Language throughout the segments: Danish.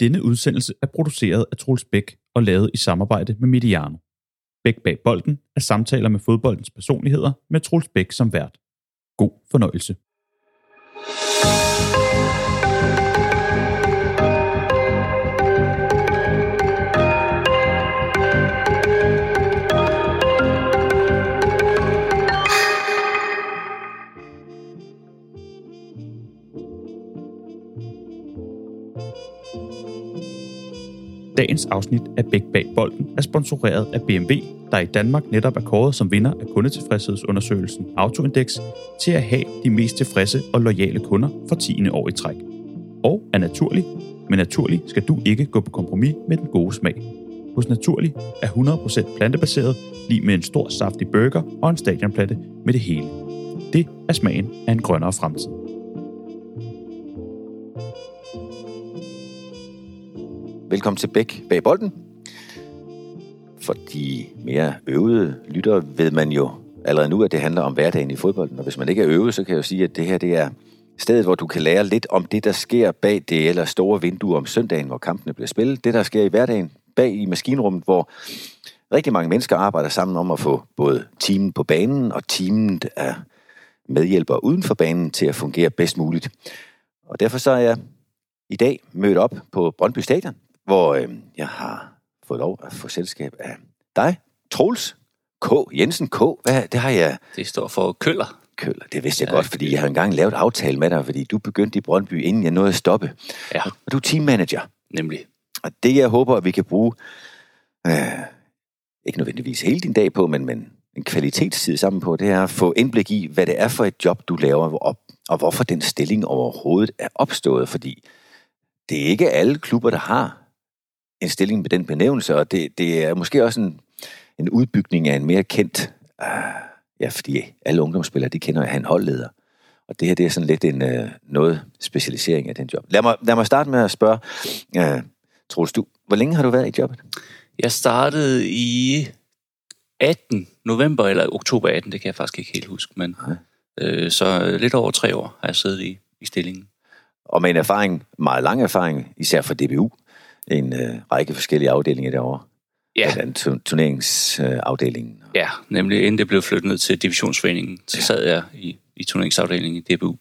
Denne udsendelse er produceret af Troels Bæk og lavet i samarbejde med Mediano. Bæk bag bolden er samtaler med fodboldens personligheder med Troels Bæk som vært. God fornøjelse. Dagens afsnit af Bæk bag bolden er sponsoreret af BMW, der i Danmark netop er kåret som vinder af kundetilfredshedsundersøgelsen Autoindex til at have de mest tilfredse og lojale kunder for 10. år i træk. Og er naturlig, men naturlig skal du ikke gå på kompromis med den gode smag. Hos Naturlig er 100% plantebaseret, lige med en stor saftig burger og en stadionplatte med det hele. Det er smagen af en grønnere fremtid. Velkommen til Bæk bag bolden. For de mere øvede lyttere ved man jo allerede nu, at det handler om hverdagen i fodbolden. Og hvis man ikke er øvet, så kan jeg jo sige, at det her det er stedet, hvor du kan lære lidt om det, der sker bag det eller store vindue om søndagen, hvor kampene bliver spillet. Det, der sker i hverdagen bag i maskinrummet, hvor rigtig mange mennesker arbejder sammen om at få både timen på banen og teamet af medhjælpere uden for banen til at fungere bedst muligt. Og derfor så er jeg i dag mødt op på Brøndby Stadion, hvor øh, jeg har fået lov at få selskab af dig, Troels K. Jensen K. Hvad, det har jeg... Det står for Køller. Køller, det vidste jeg ja, godt, fordi jeg har engang lavet aftale med dig, fordi du begyndte i Brøndby, inden jeg nåede at stoppe. Ja. Og du er teammanager. Nemlig. Og det, jeg håber, at vi kan bruge, øh, ikke nødvendigvis hele din dag på, men, men en kvalitetstid sammen på, det er at få indblik i, hvad det er for et job, du laver, og, og hvorfor den stilling overhovedet er opstået, fordi det er ikke alle klubber, der har en stilling med den benævnelse, og det, det er måske også en, en udbygning af en mere kendt, uh, ja, fordi alle ungdomsspillere, de kender en holdleder. Og det her, det er sådan lidt en uh, noget specialisering af den job. Lad mig, lad mig starte med at spørge, uh, Troels, du, hvor længe har du været i jobbet? Jeg startede i 18 november eller oktober 18, det kan jeg faktisk ikke helt huske, men øh, så lidt over tre år har jeg siddet i, i stillingen. Og med en erfaring, meget lang erfaring, især for DBU, en øh, række forskellige afdelinger derovre. Ja. Blandt andet turneringsafdelingen. Ja, nemlig inden det blev flyttet ned til divisionsforeningen, så sad jeg i, i turneringsafdelingen i DBU.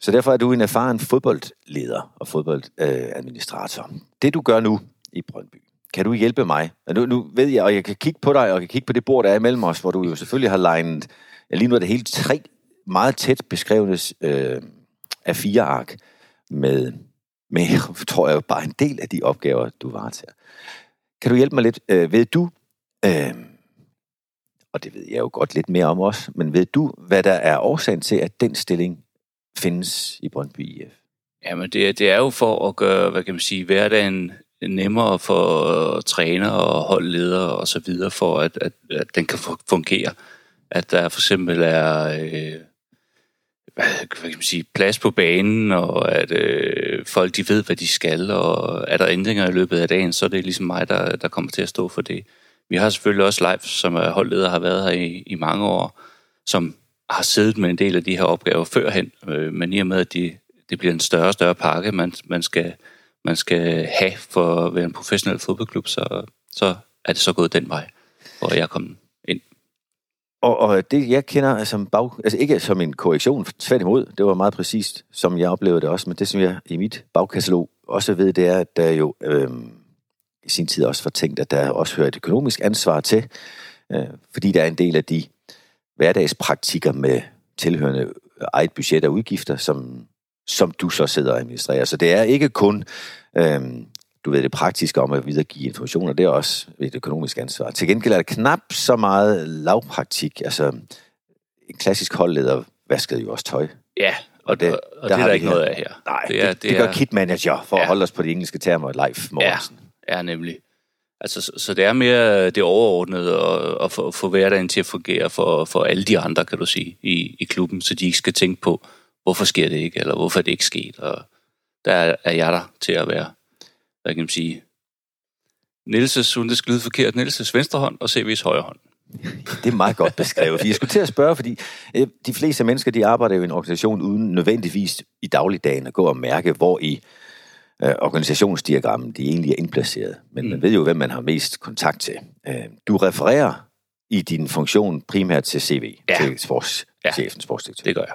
Så derfor er du en erfaren fodboldleder og fodboldadministrator. Øh, det du gør nu i Brøndby, kan du hjælpe mig? Nu, nu ved jeg, og jeg kan kigge på dig, og jeg kan kigge på det bord, der er imellem os, hvor du jo selvfølgelig har legnet, ja, lige nu er det helt tre meget tæt beskrevne øh, af fire ark med men jeg tror jeg bare en del af de opgaver, du varetager. Kan du hjælpe mig lidt? Øh, ved du, øh, og det ved jeg jo godt lidt mere om også, men ved du, hvad der er årsagen til, at den stilling findes i Brøndby IF? Jamen, det, det er jo for at gøre, hvad kan man sige, hverdagen nemmere for øh, træner og holdledere og så videre, for at, at, at den kan fungere. At der for eksempel er øh, hvad kan man sige, plads på banen, og at øh, folk de ved, hvad de skal, og er der ændringer i løbet af dagen, så er det ligesom mig, der, der kommer til at stå for det. Vi har selvfølgelig også Leif, som er holdleder, har været her i, i mange år, som har siddet med en del af de her opgaver førhen, øh, men i og med, at de, det bliver en større og større pakke, man, man, skal, man skal have for at være en professionel fodboldklub, så, så er det så gået den vej, hvor jeg er kommet og, og det, jeg kender som bag... Altså ikke som en korrektion, tværtimod. Det var meget præcist, som jeg oplevede det også. Men det, som jeg i mit bagkatalog også ved, det er, at der jo øh, i sin tid også var tænkt, at der også hører et økonomisk ansvar til. Øh, fordi der er en del af de hverdagspraktikker med tilhørende eget budget og udgifter, som, som du så sidder og administrerer. Så det er ikke kun øh, du ved, det praktiske om at videregive informationer, det er også et økonomisk ansvar. Til gengæld er der knap så meget lavpraktik. Altså, en klassisk holdleder vaskede jo også tøj. Ja, og det, og, og der det er der ikke her. noget af her. Nej, det, er, det, det, det gør kit manager, for ja. at holde os på de engelske termer, live Morgensen. Ja, ja, nemlig. Altså, så, så det er mere det overordnede og, og få, få hverdagen til at fungere for, for alle de andre, kan du sige, i, i klubben, så de ikke skal tænke på, hvorfor sker det ikke, eller hvorfor er det ikke sket. Og der er, er jeg der til at være hvad kan man sige, Nielses, uden det skal lyde forkert, Nielses venstre hånd og CV's højre hånd. Det er meget godt beskrevet. Jeg skulle til at spørge, fordi øh, de fleste mennesker, de arbejder jo i en organisation uden nødvendigvis i dagligdagen at gå og mærke, hvor i øh, organisationsdiagrammet, de egentlig er indplaceret. Men mm. man ved jo, hvem man har mest kontakt til. Øh, du refererer i din funktion primært til CV, Ja. til sportschefen, Ja. sportsdirektør. Det gør jeg.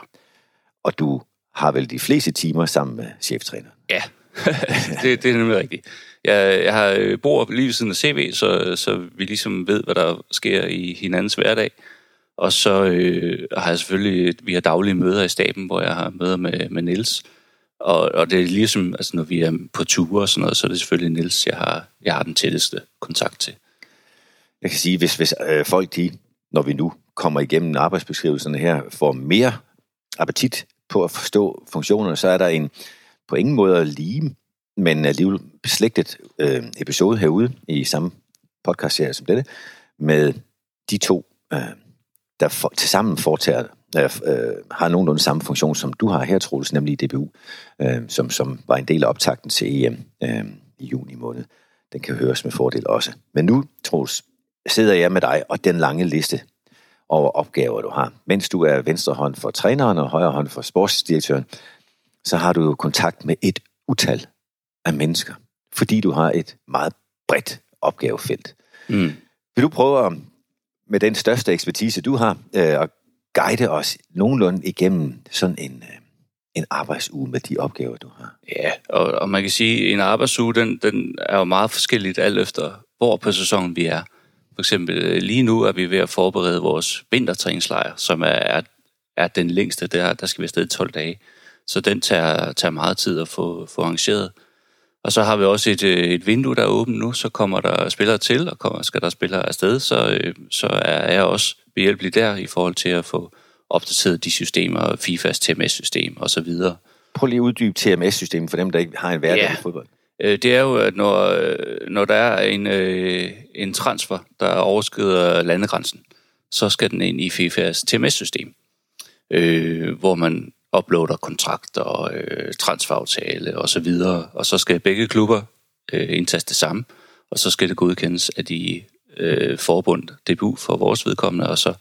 Og du har vel de fleste timer sammen med cheftræner. Ja, det, det er nemlig rigtigt. Jeg, jeg har øh, bor lige ved siden af CV, så, så vi ligesom ved, hvad der sker i hinandens hverdag. Og så øh, har jeg selvfølgelig, vi har daglige møder i staben, hvor jeg har møder med, med Niels. Og, og det er ligesom, altså når vi er på ture og sådan noget, så er det selvfølgelig Niels, jeg har, jeg har den tætteste kontakt til. Jeg kan sige, hvis, hvis øh, folk, de, når vi nu kommer igennem arbejdsbeskrivelserne her, får mere appetit på at forstå funktionerne, så er der en på ingen måde lige, men alligevel beslægtet øh, episode herude i samme podcastserie som dette, med de to, øh, der for, tilsammen foretager, øh, øh, har nogenlunde samme funktion, som du har her, Troels, nemlig i DBU, øh, som, som var en del af optakten til EM øh, i juni måned. Den kan høres med fordel også. Men nu, Troels, sidder jeg med dig og den lange liste over opgaver, du har. Mens du er venstre hånd for træneren og højre hånd for sportsdirektøren, så har du jo kontakt med et utal af mennesker, fordi du har et meget bredt opgavefelt. Mm. Vil du prøve at, med den største ekspertise, du har, øh, at guide os nogenlunde igennem sådan en, øh, en arbejdsuge med de opgaver, du har? Ja, og, og man kan sige, at en arbejdsuge, den, den er jo meget forskelligt alt efter, hvor på sæsonen vi er. For eksempel øh, lige nu er vi ved at forberede vores vintertræningslejr, som er, er, er den længste. Der, der skal vi afsted i 12 dage. Så den tager, tager meget tid at få, få arrangeret. Og så har vi også et, øh, et vindue, der er åbent nu. Så kommer der spillere til, og kommer, skal der spillere afsted. Så, øh, så er jeg også behjælpelig der i forhold til at få opdateret de systemer, FIFAs TMS-system og så videre. Prøv lige at uddybe TMS-systemet for dem, der ikke har en hverdag Ja. i fodbold. Øh, Det er jo, at når, når der er en, en transfer, der overskrider landegrænsen, så skal den ind i FIFAs TMS-system, øh, hvor man uploader kontrakter, øh, transferaftale og så videre, og så skal begge klubber øh, indtaste det samme, og så skal det godkendes af de øh, forbund, DBU for vores vedkommende, og så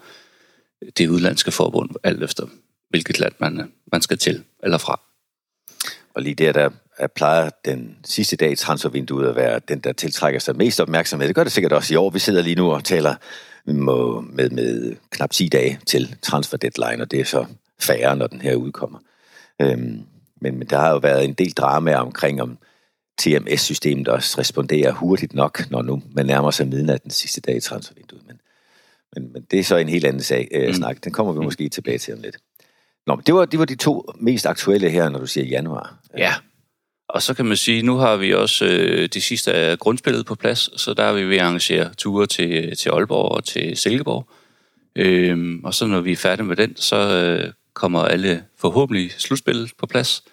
det udlandske forbund, alt efter hvilket land man, man skal til eller fra. Og lige der, der er- plejer den sidste dag i transfervinduet at være den, der tiltrækker sig mest opmærksomhed. Det gør det sikkert også i år. Vi sidder lige nu og taler med, med, med knap 10 dage til transfer deadline, og det er så færre, når den her udkommer. Øhm, men, men der har jo været en del drama omkring, om TMS-systemet også responderer hurtigt nok, når nu man nærmer sig midnat den sidste dag i transfervinduet. Men, men, men det er så en helt anden sag, øh, Mm. snak. Den kommer vi måske tilbage til om lidt. Nå, men det var, det var de to mest aktuelle her, når du siger januar. Ja, og så kan man sige, nu har vi også øh, det sidste af grundspillet på plads, så der er vi ved at arrangere ture til, til Aalborg og til Silkeborg. Øhm, og så når vi er færdige med den, så øh, kommer alle forhåbentlig slutspillet på plads,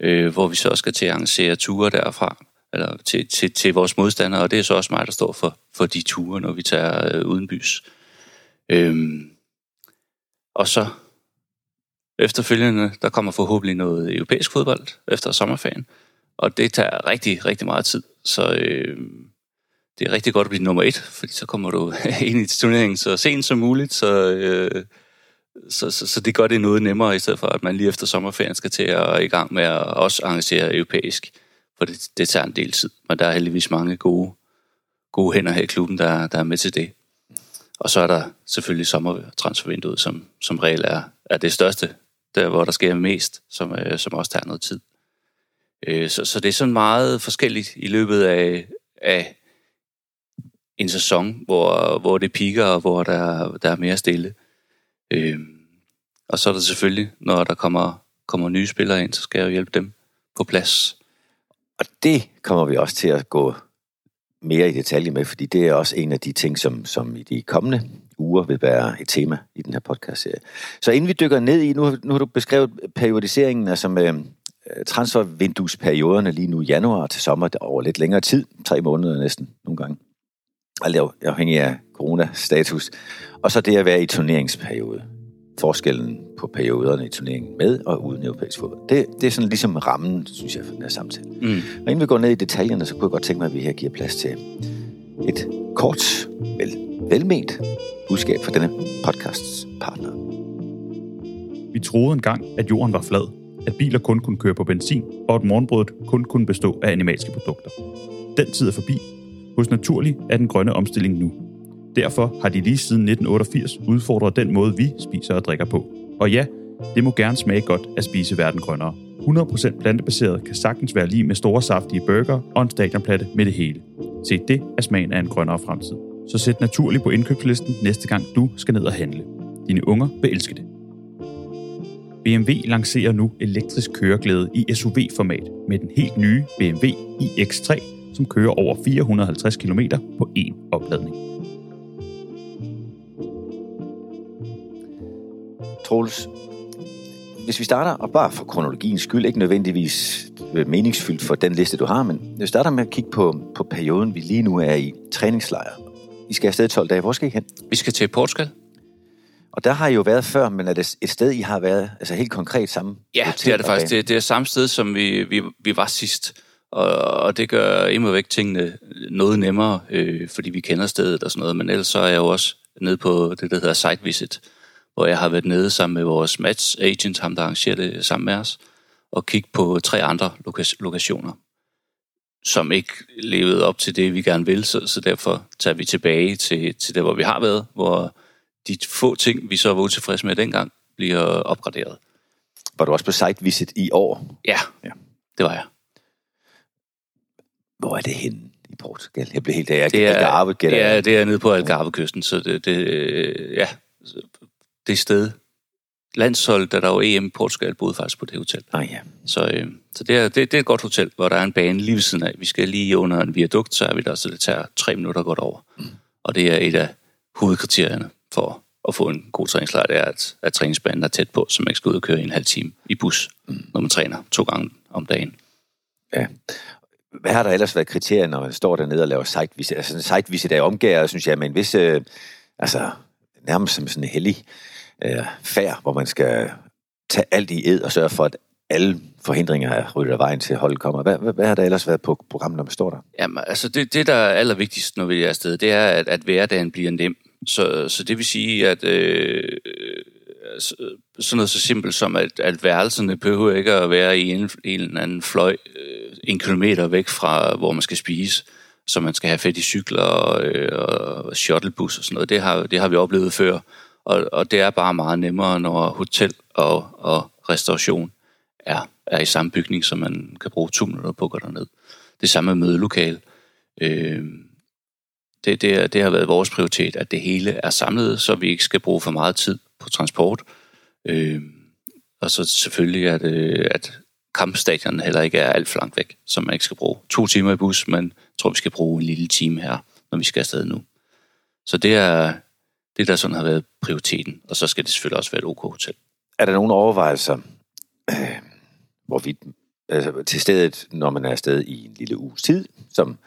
øh, hvor vi så også skal til at arrangere ture derfra, eller til, til, til vores modstandere, og det er så også mig, der står for, for de ture, når vi tager øh, udenbys. Øhm, og så efterfølgende, der kommer forhåbentlig noget europæisk fodbold efter sommerferien, og det tager rigtig, rigtig meget tid, så øh, det er rigtig godt at blive nummer et, fordi så kommer du ind i turneringen så sent som muligt, så, øh, så, så, så det gør det noget nemmere, i stedet for at man lige efter sommerferien skal til at i gang med at også arrangere europæisk, for det, det tager en del tid, men der er heldigvis mange gode, gode hænder her i klubben, der, der er med til det. Og så er der selvfølgelig sommertransfervinduet, som, som regel er, er det største, der hvor der sker mest, som, øh, som også tager noget tid. Øh, så, så det er sådan meget forskelligt i løbet af, af en sæson, hvor, hvor det piker, og hvor der, der er mere stille. Øh, og så er der selvfølgelig, når der kommer, kommer nye spillere ind, så skal jeg jo hjælpe dem på plads. Og det kommer vi også til at gå mere i detalje med, fordi det er også en af de ting, som, som i de kommende uger vil være et tema i den her podcast-serie. Så inden vi dykker ned i, nu, har- nu har du beskrevet periodiseringen, altså med øh, transfervinduesperioderne lige nu, januar til sommer, over lidt længere tid, tre måneder næsten nogle gange, alt afhængig af coronastatus, og så det at være i turneringsperiode. Forskellen på perioderne i turneringen med og uden europæisk fodbold. Det, det er sådan ligesom rammen, synes jeg, for den her samtale. Mm. Og inden vi går ned i detaljerne, så kunne jeg godt tænke mig, at vi her giver plads til et kort, vel, velment budskab fra denne podcasts partner. Vi troede engang, at jorden var flad, at biler kun kunne køre på benzin, og at morgenbrødet kun kunne bestå af animalske produkter. Den tid er forbi. Hos Naturlig er den grønne omstilling nu. Derfor har de lige siden 1988 udfordret den måde, vi spiser og drikker på. Og ja, det må gerne smage godt at spise verden grønnere. 100% plantebaseret kan sagtens være lige med store saftige burger og en stadionplatte med det hele. Se, det er smagen af en grønnere fremtid. Så sæt naturligt på indkøbslisten næste gang du skal ned og handle. Dine unger vil elske det. BMW lancerer nu elektrisk køreglæde i SUV-format med den helt nye BMW iX3, som kører over 450 km på én opladning. Troels, hvis vi starter, og bare for kronologiens skyld, ikke nødvendigvis meningsfyldt for den liste, du har, men vi starter med at kigge på, på perioden, vi lige nu er i træningslejr. I skal afsted 12 dage. Hvor skal I hen? Vi skal til Portugal. Og der har I jo været før, men er det et sted, I har været altså helt konkret sammen? Ja, det er det faktisk. Det, det er samme sted, som vi, vi, vi var sidst. Og, og det gør imod væk tingene noget nemmere, øh, fordi vi kender stedet og sådan noget. Men ellers så er jeg jo også nede på det, der hedder site visit, hvor jeg har været nede sammen med vores match agent, ham der arrangerer det sammen med os, og kigge på tre andre lokationer, som ikke levede op til det, vi gerne vil, så, så derfor tager vi tilbage til, til det, hvor vi har været, hvor de få ting, vi så var utilfredse med dengang, bliver opgraderet. Var du også på site visit i år? Ja, ja. det var jeg. Hvor er det henne i Portugal? Jeg blev helt der. Det er, Algarve, ja, det er nede på Algarve-kysten, så det, det, ja, det sted, landshold, da der var EM i Portugal, boede faktisk på det hotel. Ah, ja. Så, øh, så det, er, det, det er et godt hotel, hvor der er en bane lige ved siden af. Vi skal lige under en viadukt, så er vi der, så det tager tre minutter godt over. Mm. Og det er et af hovedkriterierne for at få en god træningslejr, det er, at, at træningsbanen er tæt på, så man ikke skal ud og køre en halv time i bus, mm. når man træner to gange om dagen. Ja. Hvad har der ellers været kriterier, når man står dernede og laver site visit? Altså en site visit er omgæret, synes jeg, med en vis, øh, altså nærmest som sådan en hellig øh, færd, hvor man skal tage alt i ed og sørge for, at alle forhindringer er ryddet af vejen til holdet kommer. Hvad, hvad, hvad har der ellers været på programmet, når man står der? Jamen, altså det, det der er allervigtigst, når vi er afsted, det er, at, at hverdagen bliver nem. Så, så det vil sige, at øh, Øh, sådan noget så simpelt som, at, at værelserne behøver ikke at være i en, en eller anden fløj øh, en kilometer væk fra, hvor man skal spise, så man skal have fedt i cykler og, øh, og shuttlebus og sådan noget. Det har, det har vi oplevet før, og, og det er bare meget nemmere, når hotel og, og restauration er, er i samme bygning, så man kan bruge to minutter på at gå derned. Det samme med mødelokale. Øh, det, det, det har været vores prioritet, at det hele er samlet, så vi ikke skal bruge for meget tid på transport. Øh, og så selvfølgelig, at, øh, at kampstadion heller ikke er alt for langt væk, så man ikke skal bruge to timer i bus, men jeg tror, vi skal bruge en lille time her, når vi skal afsted nu. Så det er det, der sådan har været prioriteten, og så skal det selvfølgelig også være et OK hotel. Er der nogle overvejelser, øh, hvor vi altså, til stedet, når man er afsted i en lille uges tid, som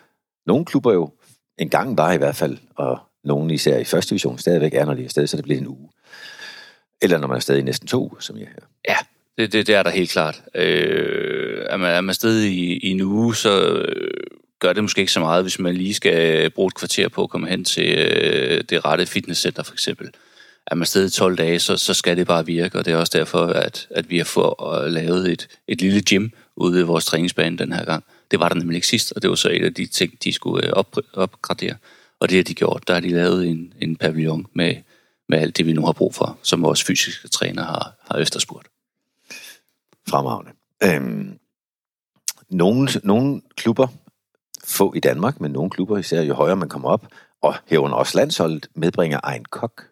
nogle klubber jo engang var i hvert fald, og nogen især i første division stadigvæk er, når de er afsted, så det bliver en uge. Eller når man er stadig i næsten to, som jeg her. Ja, det, det, det er der helt klart. Øh, er, man, er man stadig i, i en uge, så øh, gør det måske ikke så meget, hvis man lige skal bruge et kvarter på at komme hen til øh, det rette fitnesscenter for eksempel. Er man stadig 12 dage, så, så skal det bare virke, og det er også derfor, at, at vi har fået øh, lavet et, et lille gym ude i vores træningsbane den her gang. Det var der nemlig ikke sidst, og det var så et af de ting, de skulle øh, op, opgradere. Og det har de gjort. Der har de lavet en, en pavillon med, med alt det, vi nu har brug for, som vores fysiske træner har, har efterspurgt. Fremragende. Øhm, nogle, nogle klubber, få i Danmark, men nogle klubber, især jo højere man kommer op, og herunder også landsholdet, medbringer egen kok.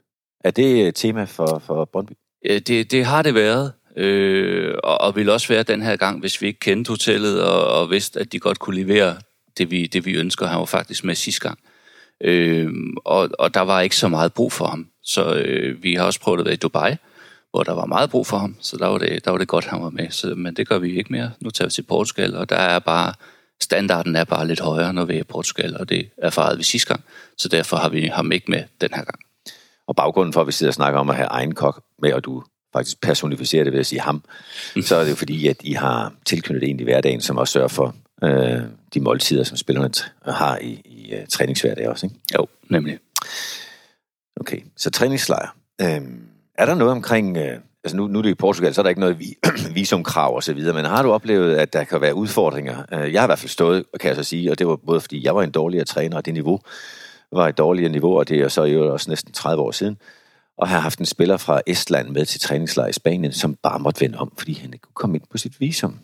Er det et tema for, for Brøndby? Det, det har det været øh, og, og vil også være den her gang, hvis vi ikke kendte hotellet og, og vidste, at de godt kunne levere det, vi, det, vi ønsker. Han var faktisk med sidste gang. Øh, og, og der var ikke så meget brug for ham. Så øh, vi har også prøvet at være i Dubai, hvor der var meget brug for ham, så der var det, der var det godt, han var med. Så, men det gør vi ikke mere. Nu tager vi til Portugal, og der er bare, standarden er bare lidt højere, når vi er i Portugal, og det erfarede vi sidste gang, så derfor har vi ham ikke med den her gang. Og baggrunden for, at vi sidder og snakker om at have egen kok med, og du faktisk personificere det ved at sige ham, mm. så er det jo fordi, at I har tilknyttet en i hverdagen, som også sørger for øh, de måltider, som spillerne har i, i uh, træningshverdag også, ikke? Jo, nemlig. Okay, så træningslejr. Øh, er der noget omkring, øh, altså nu, nu er det i Portugal, så er der ikke noget vi, visumkrav og så videre, men har du oplevet, at der kan være udfordringer? Øh, Jeg har i hvert fald stået, kan jeg så sige, og det var både fordi, jeg var en dårligere træner, og det niveau var et dårligere niveau, og det er så jo også næsten 30 år siden, og har haft en spiller fra Estland med til træningslejr i Spanien, som bare måtte vende om, fordi han ikke kunne komme ind på sit visum.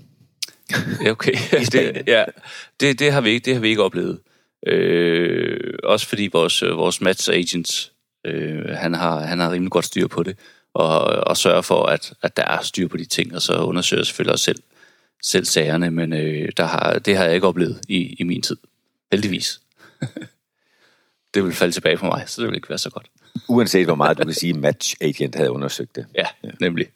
Okay. det, ja, det, det, har vi ikke, det har vi ikke oplevet. Øh, også fordi vores, vores match agent, øh, han, har, han har rimelig godt styr på det, og, og sørger for, at, at der er styr på de ting, og så undersøger selvfølgelig også selv, selv sagerne, men øh, der har, det har jeg ikke oplevet i, i min tid. Heldigvis. det vil falde tilbage på mig, så det vil ikke være så godt. Uanset hvor meget du kan sige, match agent havde undersøgt det. Ja, ja. nemlig.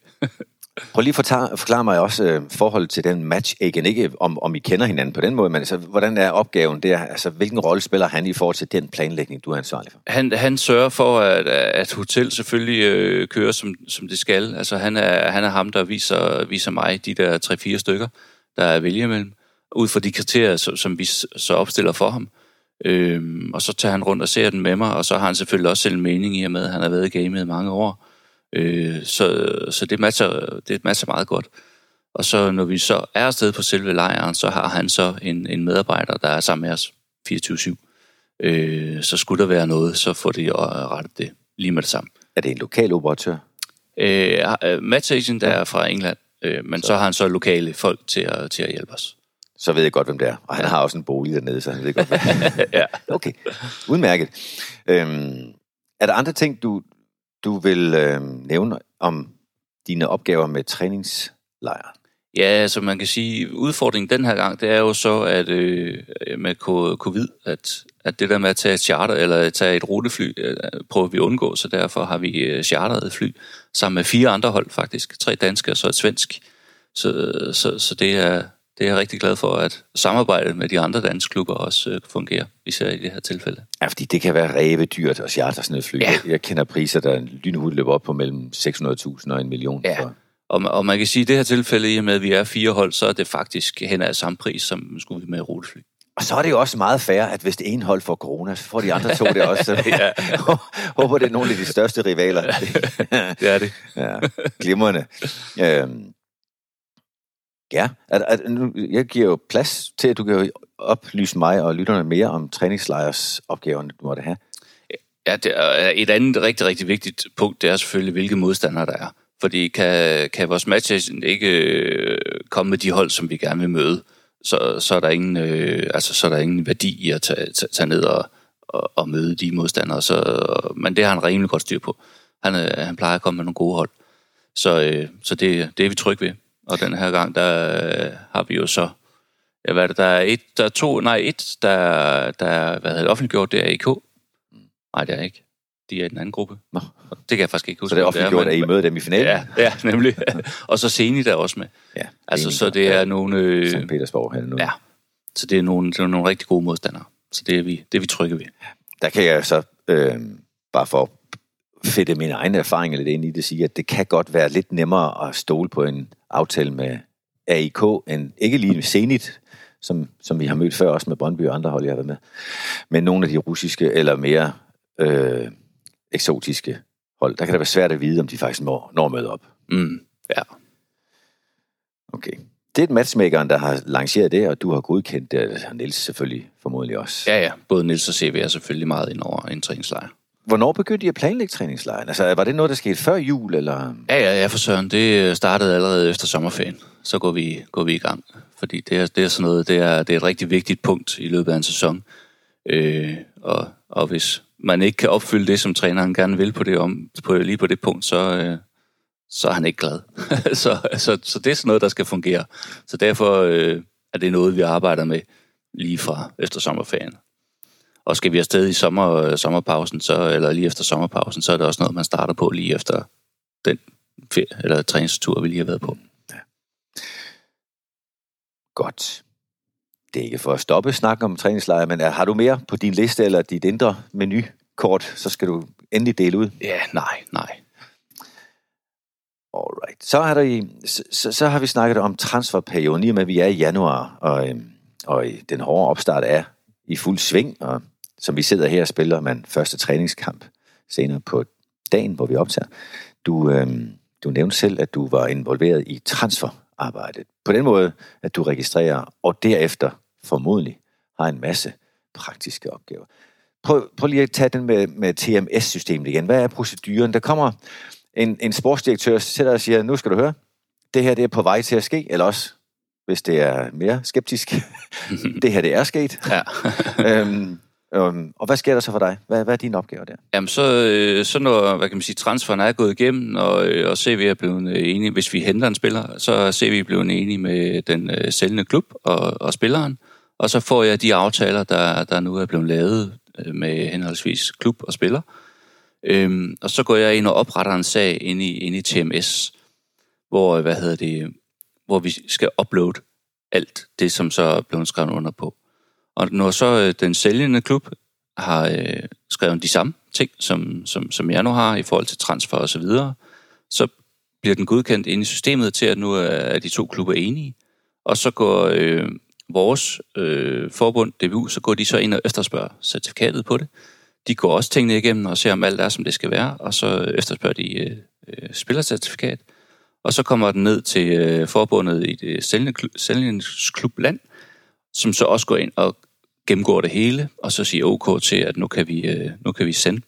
Prøv lige at forklare, forklare mig også øh, forholdet til den match igen Ikke om, om I kender hinanden på den måde, men altså, hvordan er opgaven der? Altså, hvilken rolle spiller han i forhold til den planlægning, du er ansvarlig for? Han, han sørger for, at, at hotel selvfølgelig øh, kører, som, som det skal. Altså, han er, han er ham, der viser, viser mig de der 3-4 stykker, der er at vælge imellem, ud fra de kriterier, som, som vi så opstiller for ham. Øhm, og så tager han rundt og ser den med mig, og så har han selvfølgelig også selv mening i og med, at han har været i gamet i mange år. Øh, så, så det matcher, det matcher meget godt. Og så når vi så er afsted på selve lejren, så har han så en, en medarbejder, der er sammen med os 24-7. Øh, så skulle der være noget, så får de rettet det lige med det samme. Er det en lokal operatør? Øh, Match Agent er fra England, øh, men så. så har han så lokale folk til at, til at hjælpe os. Så ved jeg godt, hvem det er. Og han har også en bolig dernede, så han ved godt, hvem ja. Okay, udmærket. Øhm, er der andre ting, du, du vil øh, nævne om dine opgaver med træningslejre. Ja, altså man kan sige, udfordringen den her gang, det er jo så, at øh, med covid, at, at det der med at tage et charter eller tage et rutefly, øh, prøver vi at undgå, så derfor har vi øh, charteret et fly sammen med fire andre hold faktisk, tre danske og så et svensk. Så, så, så det, er, det er jeg rigtig glad for, at samarbejdet med de andre danske klubber også øh, fungerer, især i det her tilfælde. Ja, fordi det kan være ræve dyrt at charter sådan et fly. Ja. Jeg, jeg kender priser, der lynhurtigt løber op på mellem 600.000 og en million. Ja. For. Og, og man kan sige, at i det her tilfælde, i og med at vi er fire hold, så er det faktisk hen af samme pris, som skulle vi med rutefly. Og så er det jo også meget fair, at hvis det ene hold får corona, så får de andre to det også. Så Ja. håber, det er nogle af de største rivaler. Det er det. ja, glimrende. Øhm, ja, at, at, nu, jeg giver jo plads til, at du kan jo oplyse mig og lytterne mere om træningslejrs opgaverne, du måtte have. Ja, det er et andet rigtig, rigtig vigtigt punkt, det er selvfølgelig, hvilke modstandere der er. Fordi kan, kan vores matchagent ikke øh, komme med de hold, som vi gerne vil møde, så, så, er, der ingen, øh, altså, så er der ingen værdi i at tage, tage, tage ned og, og, og møde de modstandere. Så, men det har han rimelig godt styr på. Han, øh, han plejer at komme med nogle gode hold. Så, øh, så det, det er vi trygge ved. Og den her gang, der øh, har vi jo så... Ja, hvad er det? Der er et, der er to, nej, et, der, der er, hvad hedder det, offentliggjort, det er IK. Nej, det er ikke. De er i den anden gruppe. Nå. Det kan jeg faktisk ikke huske. Så det er offentliggjort, at I møder dem i finalen. Ja, ja, nemlig. og så Seni der også med. ja Altså, så det er nogle... Øh, St. Petersborg her nu. ja, så det er nogle, det er nogle rigtig gode modstandere. Så det er vi, det er vi trygge ved. Der kan jeg så, øh, bare for fedte mine egne erfaringer lidt ind i det, sige, at det kan godt være lidt nemmere at stole på en aftale med AIK, end ikke lige Zenit, som, som vi har mødt før, også med Brøndby og andre hold, jeg har været med, men nogle af de russiske eller mere øh, eksotiske hold. Der kan det være svært at vide, om de faktisk når, når møde op. Mm, ja. Okay. Det er matchmakeren, der har lanceret det, og du har godkendt det, og Niels selvfølgelig formodentlig også. ja, ja. Både Nils og CV er selvfølgelig meget ind over en træningslejr. Hvornår begyndte I at planlægge træningslejren? Altså, var det noget, der skete før jul, eller? Ja, ja, ja, for søren. Det startede allerede efter sommerferien. Så går vi, går vi i gang. Fordi det er, det er sådan noget, det er, det er et rigtig vigtigt punkt i løbet af en sæson. Øh, og, og hvis man ikke kan opfylde det, som træneren gerne vil på det om, på, lige på det punkt, så, øh, så er han ikke glad. så, så, så det er sådan noget, der skal fungere. Så derfor øh, er det noget, vi arbejder med lige fra efter sommerferien. Og skal vi afsted i sommer, sommerpausen, så, eller lige efter sommerpausen, så er det også noget, man starter på lige efter den ferie, eller træningstur, vi lige har været på. Godt. Det er ikke for at stoppe snakken om træningslejre, men er, har du mere på din liste eller dit indre menukort, så skal du endelig dele ud. Ja, nej, nej. Alright. Så, har, der i, så, så, har vi snakket om transferperioden, i og med at vi er i januar, og, øhm, og den hårde opstart er i fuld sving, og som vi sidder her og spiller man første træningskamp senere på dagen, hvor vi optager. Du, øhm, du nævnte selv, at du var involveret i transferarbejdet. På den måde, at du registrerer, og derefter formodentlig har en masse praktiske opgaver. Prøv, prøv lige at tage den med, med TMS-systemet igen. Hvad er proceduren? Der kommer en, en sportsdirektør, sætter og siger, nu skal du høre, det her det er på vej til at ske, eller også, hvis det er mere skeptisk, det her det er sket. Ja. øhm, øhm, og hvad sker der så for dig? Hvad, hvad er dine opgaver der? Jamen, så, øh, så når hvad kan man sige, transferen er gået igennem, og, øh, og CV er blevet øh, enige, hvis vi henter en spiller, så er CV blevet enige med den øh, sælgende klub og, og spilleren, og så får jeg de aftaler, der, der nu er blevet lavet øh, med henholdsvis klub og spiller. Øhm, og så går jeg ind og opretter en sag inde i, inde i TMS, hvor, øh, hvad hedder det, hvor vi skal uploade alt det, som så er blevet skrevet under på. Og når så øh, den sælgende klub har øh, skrevet de samme ting, som, som, som jeg nu har i forhold til transfer og så videre, så bliver den godkendt ind i systemet til, at nu er de to klubber enige. Og så går øh, vores øh, forbund, DBU, så går de så ind og efterspørger certifikatet på det. De går også tingene igennem og ser, om alt er, som det skal være, og så efterspørger de øh, øh spillercertifikat. Og så kommer den ned til øh, forbundet i det sælgende klub land, som så også går ind og gennemgår det hele, og så siger OK til, at nu kan vi, øh, nu kan vi sende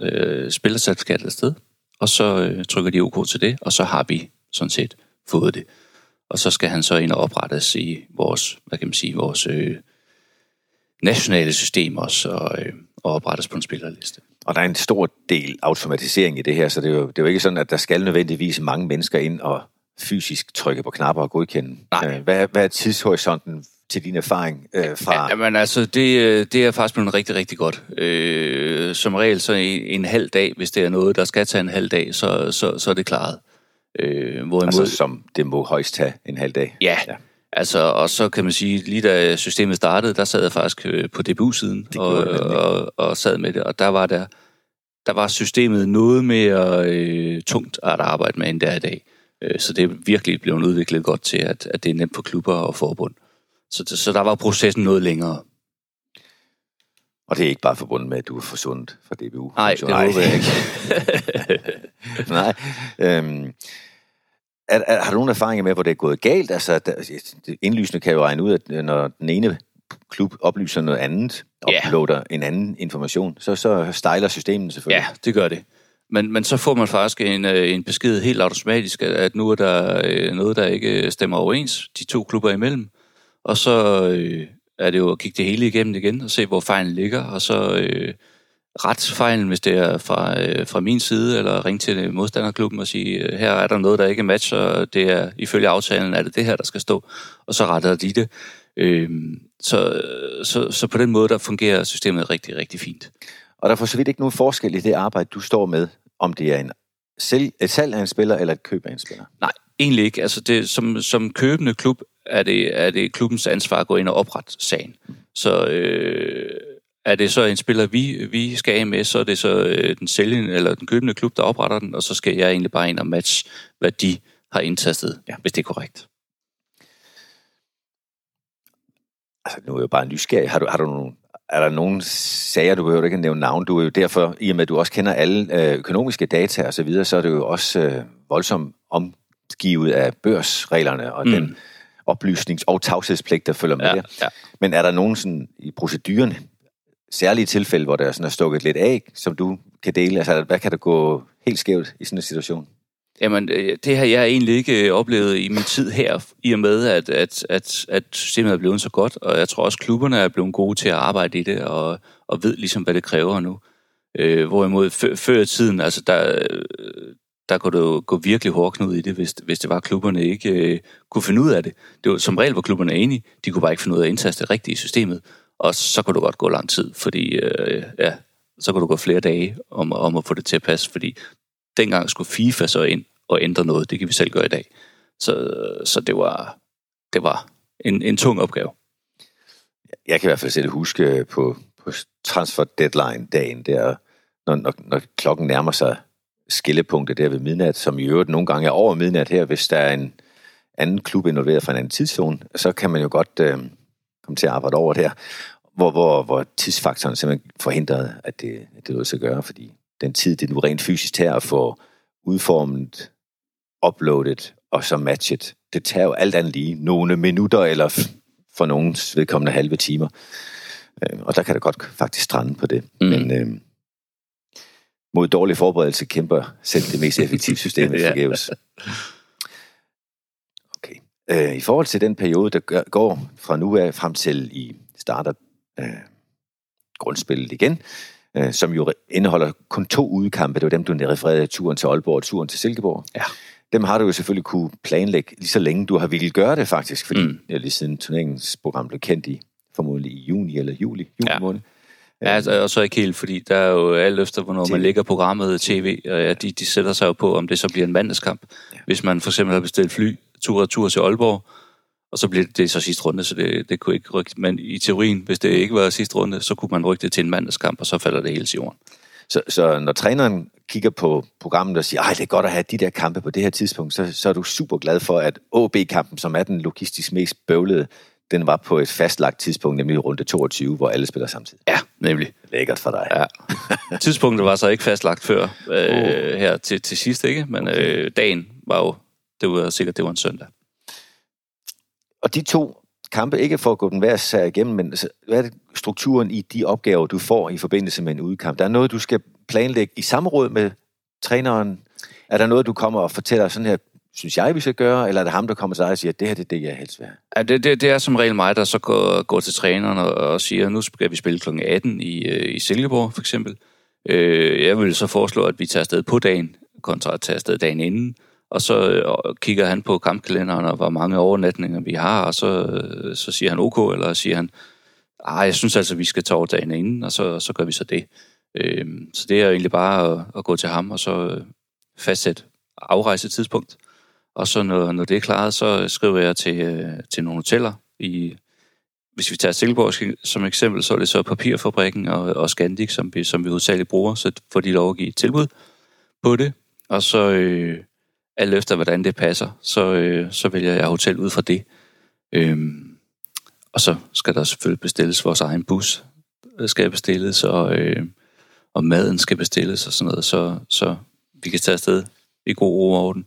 øh, spillercertifikatet afsted, og så øh, trykker de OK til det, og så har vi sådan set fået det. Og så skal han så ind og oprettes i vores, hvad kan man sige, vores øh, nationale system også, og, øh, og oprettes på en spillerliste. Og der er en stor del automatisering i det her, så det er jo, det er jo ikke sådan, at der skal nødvendigvis mange mennesker ind og fysisk trykke på knapper og godkende. Nej. Øh, hvad, hvad er tidshorisonten til din erfaring øh, fra... Ja, men altså, det, øh, det er faktisk blevet rigtig, rigtig godt. Øh, som regel så en, en halv dag, hvis det er noget, der skal tage en halv dag, så, så, så er det klaret. Øh, hvorimod... Altså som det må højst tage en halv dag? Ja, ja. Altså, og så kan man sige, lige da systemet startede, der sad jeg faktisk øh, på DBU-siden og, og, og sad med det, og der var der, der var systemet noget mere øh, tungt at arbejde med, end det er i dag. Øh, så det er virkelig blevet udviklet godt til, at, at det er nemt på klubber og forbund. Så, så der var processen noget længere. Og det er ikke bare forbundet med, at du er forsvundet fra DBU? Nej, det håber jeg ikke. Nej. Øhm, er, er, har du nogen erfaringer med, hvor det er gået galt? Altså, der, indlysende kan jo regne ud, at når den ene klub oplyser noget andet, uploader yeah. en anden information, så, så stejler systemet selvfølgelig. Ja, det gør det. Men, men så får man faktisk en, øh, en besked helt automatisk, at nu er der øh, noget, der ikke stemmer overens, de to klubber imellem. Og så øh, er det jo at kigge det hele igennem igen og se, hvor fejlen ligger, og så øh, ret fejlen, hvis det er fra, øh, fra min side, eller ringe til modstanderklubben og sige, øh, her er der noget, der ikke matcher, det er ifølge aftalen, er det det her, der skal stå, og så retter de det. Øh, så, så, så på den måde, der fungerer systemet rigtig, rigtig fint. Og der er for så vidt ikke nogen forskel i det arbejde, du står med, om det er en selv, et salg af en spiller eller et køb af en spiller? Nej, egentlig ikke. Altså det, som, som købende klub er det, er det klubbens ansvar at gå ind og oprette sagen. Så øh, er det så en spiller, vi, vi skal af med, så er det så øh, den sælgende eller den købende klub, der opretter den, og så skal jeg egentlig bare ind og matche, hvad de har indtastet, ja. hvis det er korrekt. Altså, nu er jeg jo bare nysgerrig. Har du, har du nogle, er der nogle sager, du behøver ikke at nævne navn, du er jo derfor, i og med at du også kender alle øh, økonomiske data og så videre, så er det jo også øh, voldsomt omgivet af børsreglerne og mm. den oplysnings- og tavshedspligt, der følger med ja, det. Ja. Men er der nogen sådan i procedurerne, særlige tilfælde, hvor der sådan er stukket lidt af, som du kan dele? Altså, hvad kan der gå helt skævt i sådan en situation? Jamen, øh, det har jeg egentlig ikke øh, oplevet i min tid her, i og med, at, at, at, at systemet er blevet så godt, og jeg tror også, klubberne er blevet gode til at arbejde i det, og, og ved ligesom, hvad det kræver nu. Øh, hvorimod før, før tiden, altså der, der kunne det gå virkelig hårdknud i det, hvis, hvis det var, at klubberne ikke øh, kunne finde ud af det. det var, som regel var klubberne enige, de kunne bare ikke finde ud af at indtaste det rigtige i systemet, og så kunne det godt gå lang tid, fordi øh, ja, så kunne du gå flere dage om, om at få det til at passe, fordi dengang skulle FIFA så ind og ændre noget, det kan vi selv gøre i dag. Så, så det var, det var en, en tung opgave. Jeg kan i hvert fald selv huske på, på transfer deadline dagen der, når, når, når klokken nærmer sig skillepunktet der ved midnat, som i øvrigt nogle gange er over midnat her, hvis der er en anden klub involveret fra en anden tidszone, så kan man jo godt øh, komme til at arbejde over det her, hvor, hvor, hvor tidsfaktoren simpelthen forhindrede, at det, at det lød sig gøre, fordi den tid, det nu rent fysisk tager at få udformet uploadet og så matchet. Det tager jo alt andet lige nogle minutter, eller for nogens vedkommende halve timer. Øh, og der kan det godt faktisk strande på det. Mm. Men øh, mod dårlig forberedelse kæmper selv det mest effektive system Ja. forgæves. Okay. Øh, I forhold til den periode, der gør- går fra nu af frem til I starter øh, grundspillet igen, øh, som jo indeholder kun to udekampe, det var dem, du refererede turen til Aalborg og turen til Silkeborg. Ja. Dem har du jo selvfølgelig kunne planlægge lige så længe du har ville gøre det faktisk, fordi Mm. lige siden turneringens program blev kendt i formodentlig i juni eller juli, juli ja. måned. Ja, altså, og så ikke helt, fordi der er jo alt efter, hvornår man TV. lægger programmet tv, og ja, de, de sætter sig jo på, om det så bliver en mandagskamp. Ja. Hvis man for eksempel har bestilt fly, tur og tur til Aalborg, og så bliver det, det så sidste runde, så det, det kunne ikke rykke. Men i teorien, hvis det ikke var sidste runde, så kunne man rykke det til en mandagskamp, og så falder det hele til jorden. Så, så når træneren kigger på programmet og siger, at det er godt at have de der kampe på det her tidspunkt, så, så er du super glad for, at OB-kampen, som er den logistisk mest bøvlede, den var på et fastlagt tidspunkt, nemlig runde 22, hvor alle spiller samtidig. Ja, nemlig. Lækkert for dig. Ja. Tidspunktet var så ikke fastlagt før øh, her til, til sidst, ikke? Men Okay. øh, dagen var jo, det var sikkert, det var en søndag. Og de to kampe, ikke for at gå den hver sag igennem, men altså, hvad er det strukturen i de opgaver, du får i forbindelse med en udkamp? Der er noget, du skal planlægge i samråd med træneren. Er der noget, du kommer og fortæller sådan her, synes jeg, vi skal gøre, eller er det ham, der kommer til dig og siger, det her det er det, jeg helst vil have? Ja, det, det, det er som regel mig, der så går, går til træneren og, og siger, nu skal vi spille kl. 18 i, øh, i Silkeborg, for eksempel. Øh, jeg vil så foreslå, at vi tager afsted på dagen, kontra at tage afsted dagen inden. Og så øh, kigger han på kampkalenderen, og hvor mange overnatninger vi har, og så, øh, så siger han ok, eller siger han, ah, jeg synes altså, vi skal tage over dagen inden, og så, så gør vi så det. Øh, så det er jo egentlig bare at, at gå til ham, og så øh, fastsætte afrejsetidspunkt. Og så når, når det er klaret, så skriver jeg til, øh, til nogle hoteller. I, hvis vi tager Silkeborg som eksempel, så er det så Papirfabrikken og, og Scandic, som vi, som vi hovedsageligt bruger, så får de lov at give et tilbud på det. Og så øh, alt efter, hvordan det passer, så, øh, så vælger jeg hotel ud fra det. Øhm, og så skal der selvfølgelig bestilles vores egen bus, øh, skal bestilles, og, øh, og maden skal bestilles og sådan noget, så, så vi kan tage afsted i god ro og orden.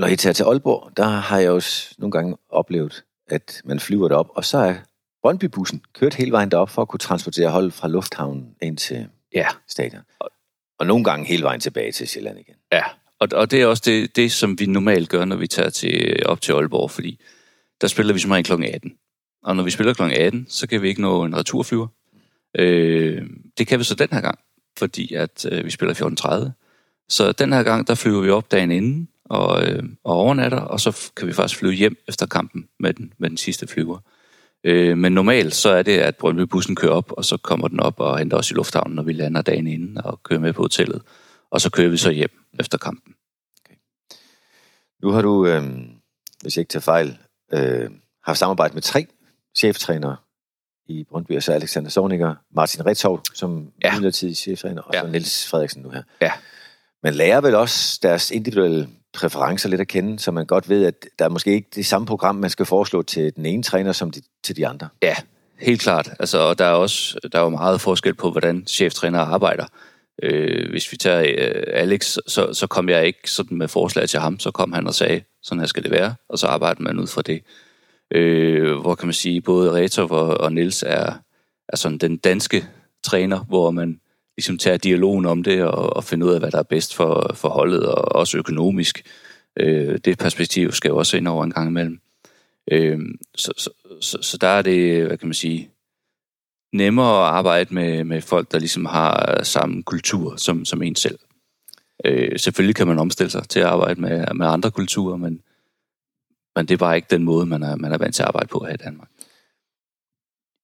Når I tager til Aalborg, der har jeg s- nogle gange oplevet, at man flyver derop, og så er Brøndby-bussen kørt hele vejen derop for at kunne transportere hold fra lufthavnen ind til Ja, stadion. Og nogle gange hele vejen tilbage til Sjælland igen. Ja, og, og det er også det, det, som vi normalt gør, når vi tager til, op til Aalborg, fordi der spiller vi som regel kl. 18. Og når vi spiller kl. 18, så kan vi ikke nå en returflyver. Øh, det kan vi så den her gang, fordi at øh, vi spiller 14.30. Så den her gang, der flyver vi op dagen inden og, øh, og overnatter, og så kan vi faktisk flyve hjem efter kampen med den, med den sidste flyver. Øh, men normalt så er det, at Brøndby-bussen kører op, og så kommer den op og henter os i lufthavnen, når vi lander dagen inden og kører med på hotellet. Og så kører vi så hjem efter kampen. Nu har du, øh, hvis jeg ikke tager fejl, øh, haft samarbejde med tre cheftrænere i Brøndby, altså Alexander Sorniger, Martin Retov som ja. midlertidig cheftræner, og Ja. så Niels Frederiksen nu her. Ja. Man lærer vel også deres individuelle præferencer lidt at kende, så man godt ved, at der er måske ikke det samme program, man skal foreslå til den ene træner som de, til de andre. Ja, helt klart. Altså, og der er også der er jo meget forskel på, hvordan cheftræner arbejder. Øh, hvis vi tager øh, Alex, så, så kom jeg ikke sådan med forslag til ham. Så kom han og sagde, sådan her skal det være, og så arbejder man ud fra det. Øh, hvor kan man sige, både Retov og, og Nils er, er sådan den danske træner, hvor man ligesom tager dialogen om det og, og finder ud af, hvad der er bedst for, for holdet, og også økonomisk. Øh, det perspektiv skal jo også ind over en gang imellem. Øh, så, så, så, så der er det, hvad kan man sige, nemmere at arbejde med, med folk, der ligesom har samme kultur som, som en selv. Øh, selvfølgelig kan man omstille sig til at arbejde med, med andre kulturer, men, men det er bare ikke den måde, man er, man er vant til at arbejde på her i Danmark.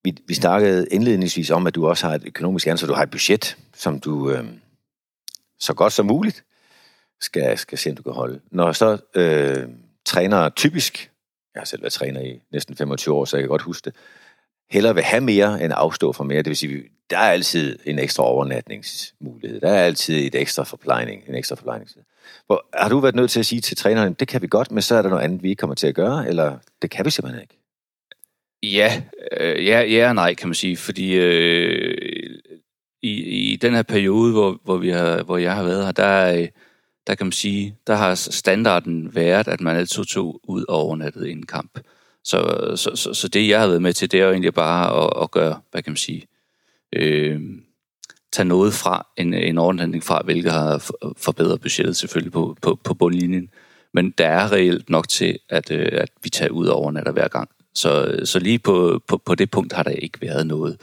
Vi, vi snakkede indledningsvis om, at du også har et økonomisk ansvar. Du har et budget, som du øh, så godt som muligt skal, skal se, om du kan holde. Når så øh, træner typisk, jeg har selv været træner i næsten 25 år, så jeg kan godt huske det, hellere vil have mere end afstå fra mere. Det vil sige, der er altid en ekstra overnatningsmulighed. Der er altid et ekstra forplejning, en ekstra forplejningstid. Hvor, har du været nødt til at sige til træneren, det kan vi godt, men så er der noget andet, vi ikke kommer til at gøre, eller det kan vi simpelthen ikke? Ja, øh, ja, ja og nej, kan man sige, fordi øh, i, i den her periode, hvor, hvor, vi har, hvor jeg har været her, der, øh, der kan man sige, der har standarden været, at man altid tog ud og overnattede en kamp. Så, så, så, så det, jeg har været med til, det er jo egentlig bare at, at gøre, hvad kan man sige, øh, tage noget fra, en, en overnatning fra, hvilket har forbedret budgettet selvfølgelig på, på, på bundlinjen. Men der er reelt nok til, at, øh, at vi tager ud overnatter hver gang. Så, så lige på, på, på det punkt har der ikke været noget.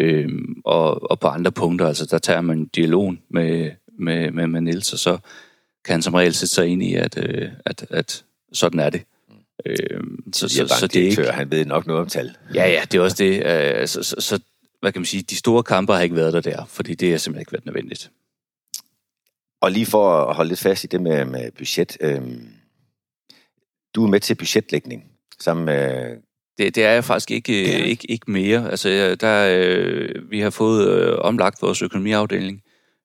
Øhm, og, og på andre punkter, altså der tager man dialog med, med, med, med Niels, og så kan han som regel sætte sig ind i, at, øh, at, at sådan er det. Øhm, så, så, så det er ikke... han ved nok noget om tal. Ja, ja, det er også det. Øh, så, så, så, hvad kan man sige, de store kampe har ikke været der der, fordi det har simpelthen ikke været nødvendigt. Og lige for at holde lidt fast i det med, med budget. Øhm, du er med til budgetlægning sammen med det, det er jeg faktisk ikke, ja. ikke, ikke mere. Altså, der, øh, vi har fået øh, omlagt vores økonomiafdeling,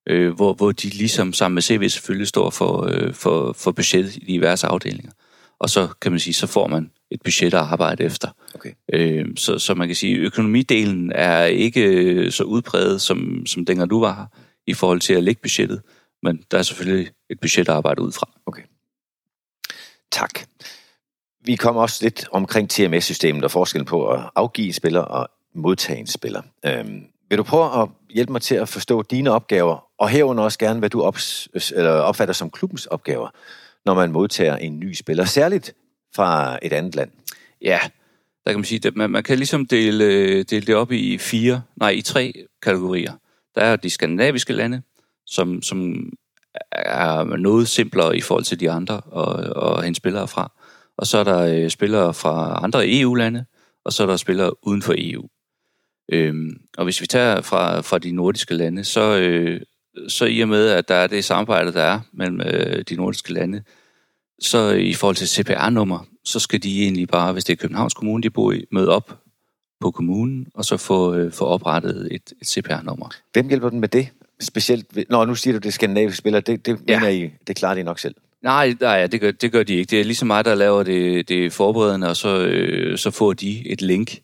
øh, hvor, hvor de ligesom sammen med CV selvfølgelig står for, øh, for, for budget i diverse afdelinger. Og så kan man sige, så får man et budget at arbejde efter. Okay. Øh, så, så man kan sige, økonomidelen er ikke så udpræget, som, som dengang du var her, i forhold til at lægge budgettet. Men der er selvfølgelig et budget at arbejde ud fra. Okay. Tak. Vi kommer også lidt omkring TMS-systemet og forskellen på at afgive en spiller og modtage en spiller. Øhm, vil du prøve at hjælpe mig til at forstå dine opgaver, og herunder også gerne, hvad du ops, eller opfatter som klubbens opgaver, når man modtager en ny spiller, særligt fra et andet land? Ja, der kan man sige, at man, man kan ligesom dele, øh, dele det op i fire, nej, i tre kategorier. Der er de skandinaviske lande, som, som er noget simplere i forhold til de andre og, og hente spillere fra og så er der øh, spillere fra andre EU-lande, og så er der spillere uden for EU. Øhm, og hvis vi tager fra, fra de nordiske lande, så, øh, så i og med, at der er det samarbejde, der er mellem øh, de nordiske lande, så i forhold til CPR-nummer, så skal de egentlig bare, hvis det er Københavns Kommune, de bor i, møde op på kommunen, og så få, øh, få oprettet et, et CPR-nummer. Hvem hjælper den med det? Specielt, når nu siger du, det er skandinaviske spillere, det, det ja. mener I, det klarer de nok selv? Nej, nej det, gør, det gør de ikke. Det er ligesom mig, der laver det, det forberedende, og så, øh, så får de et link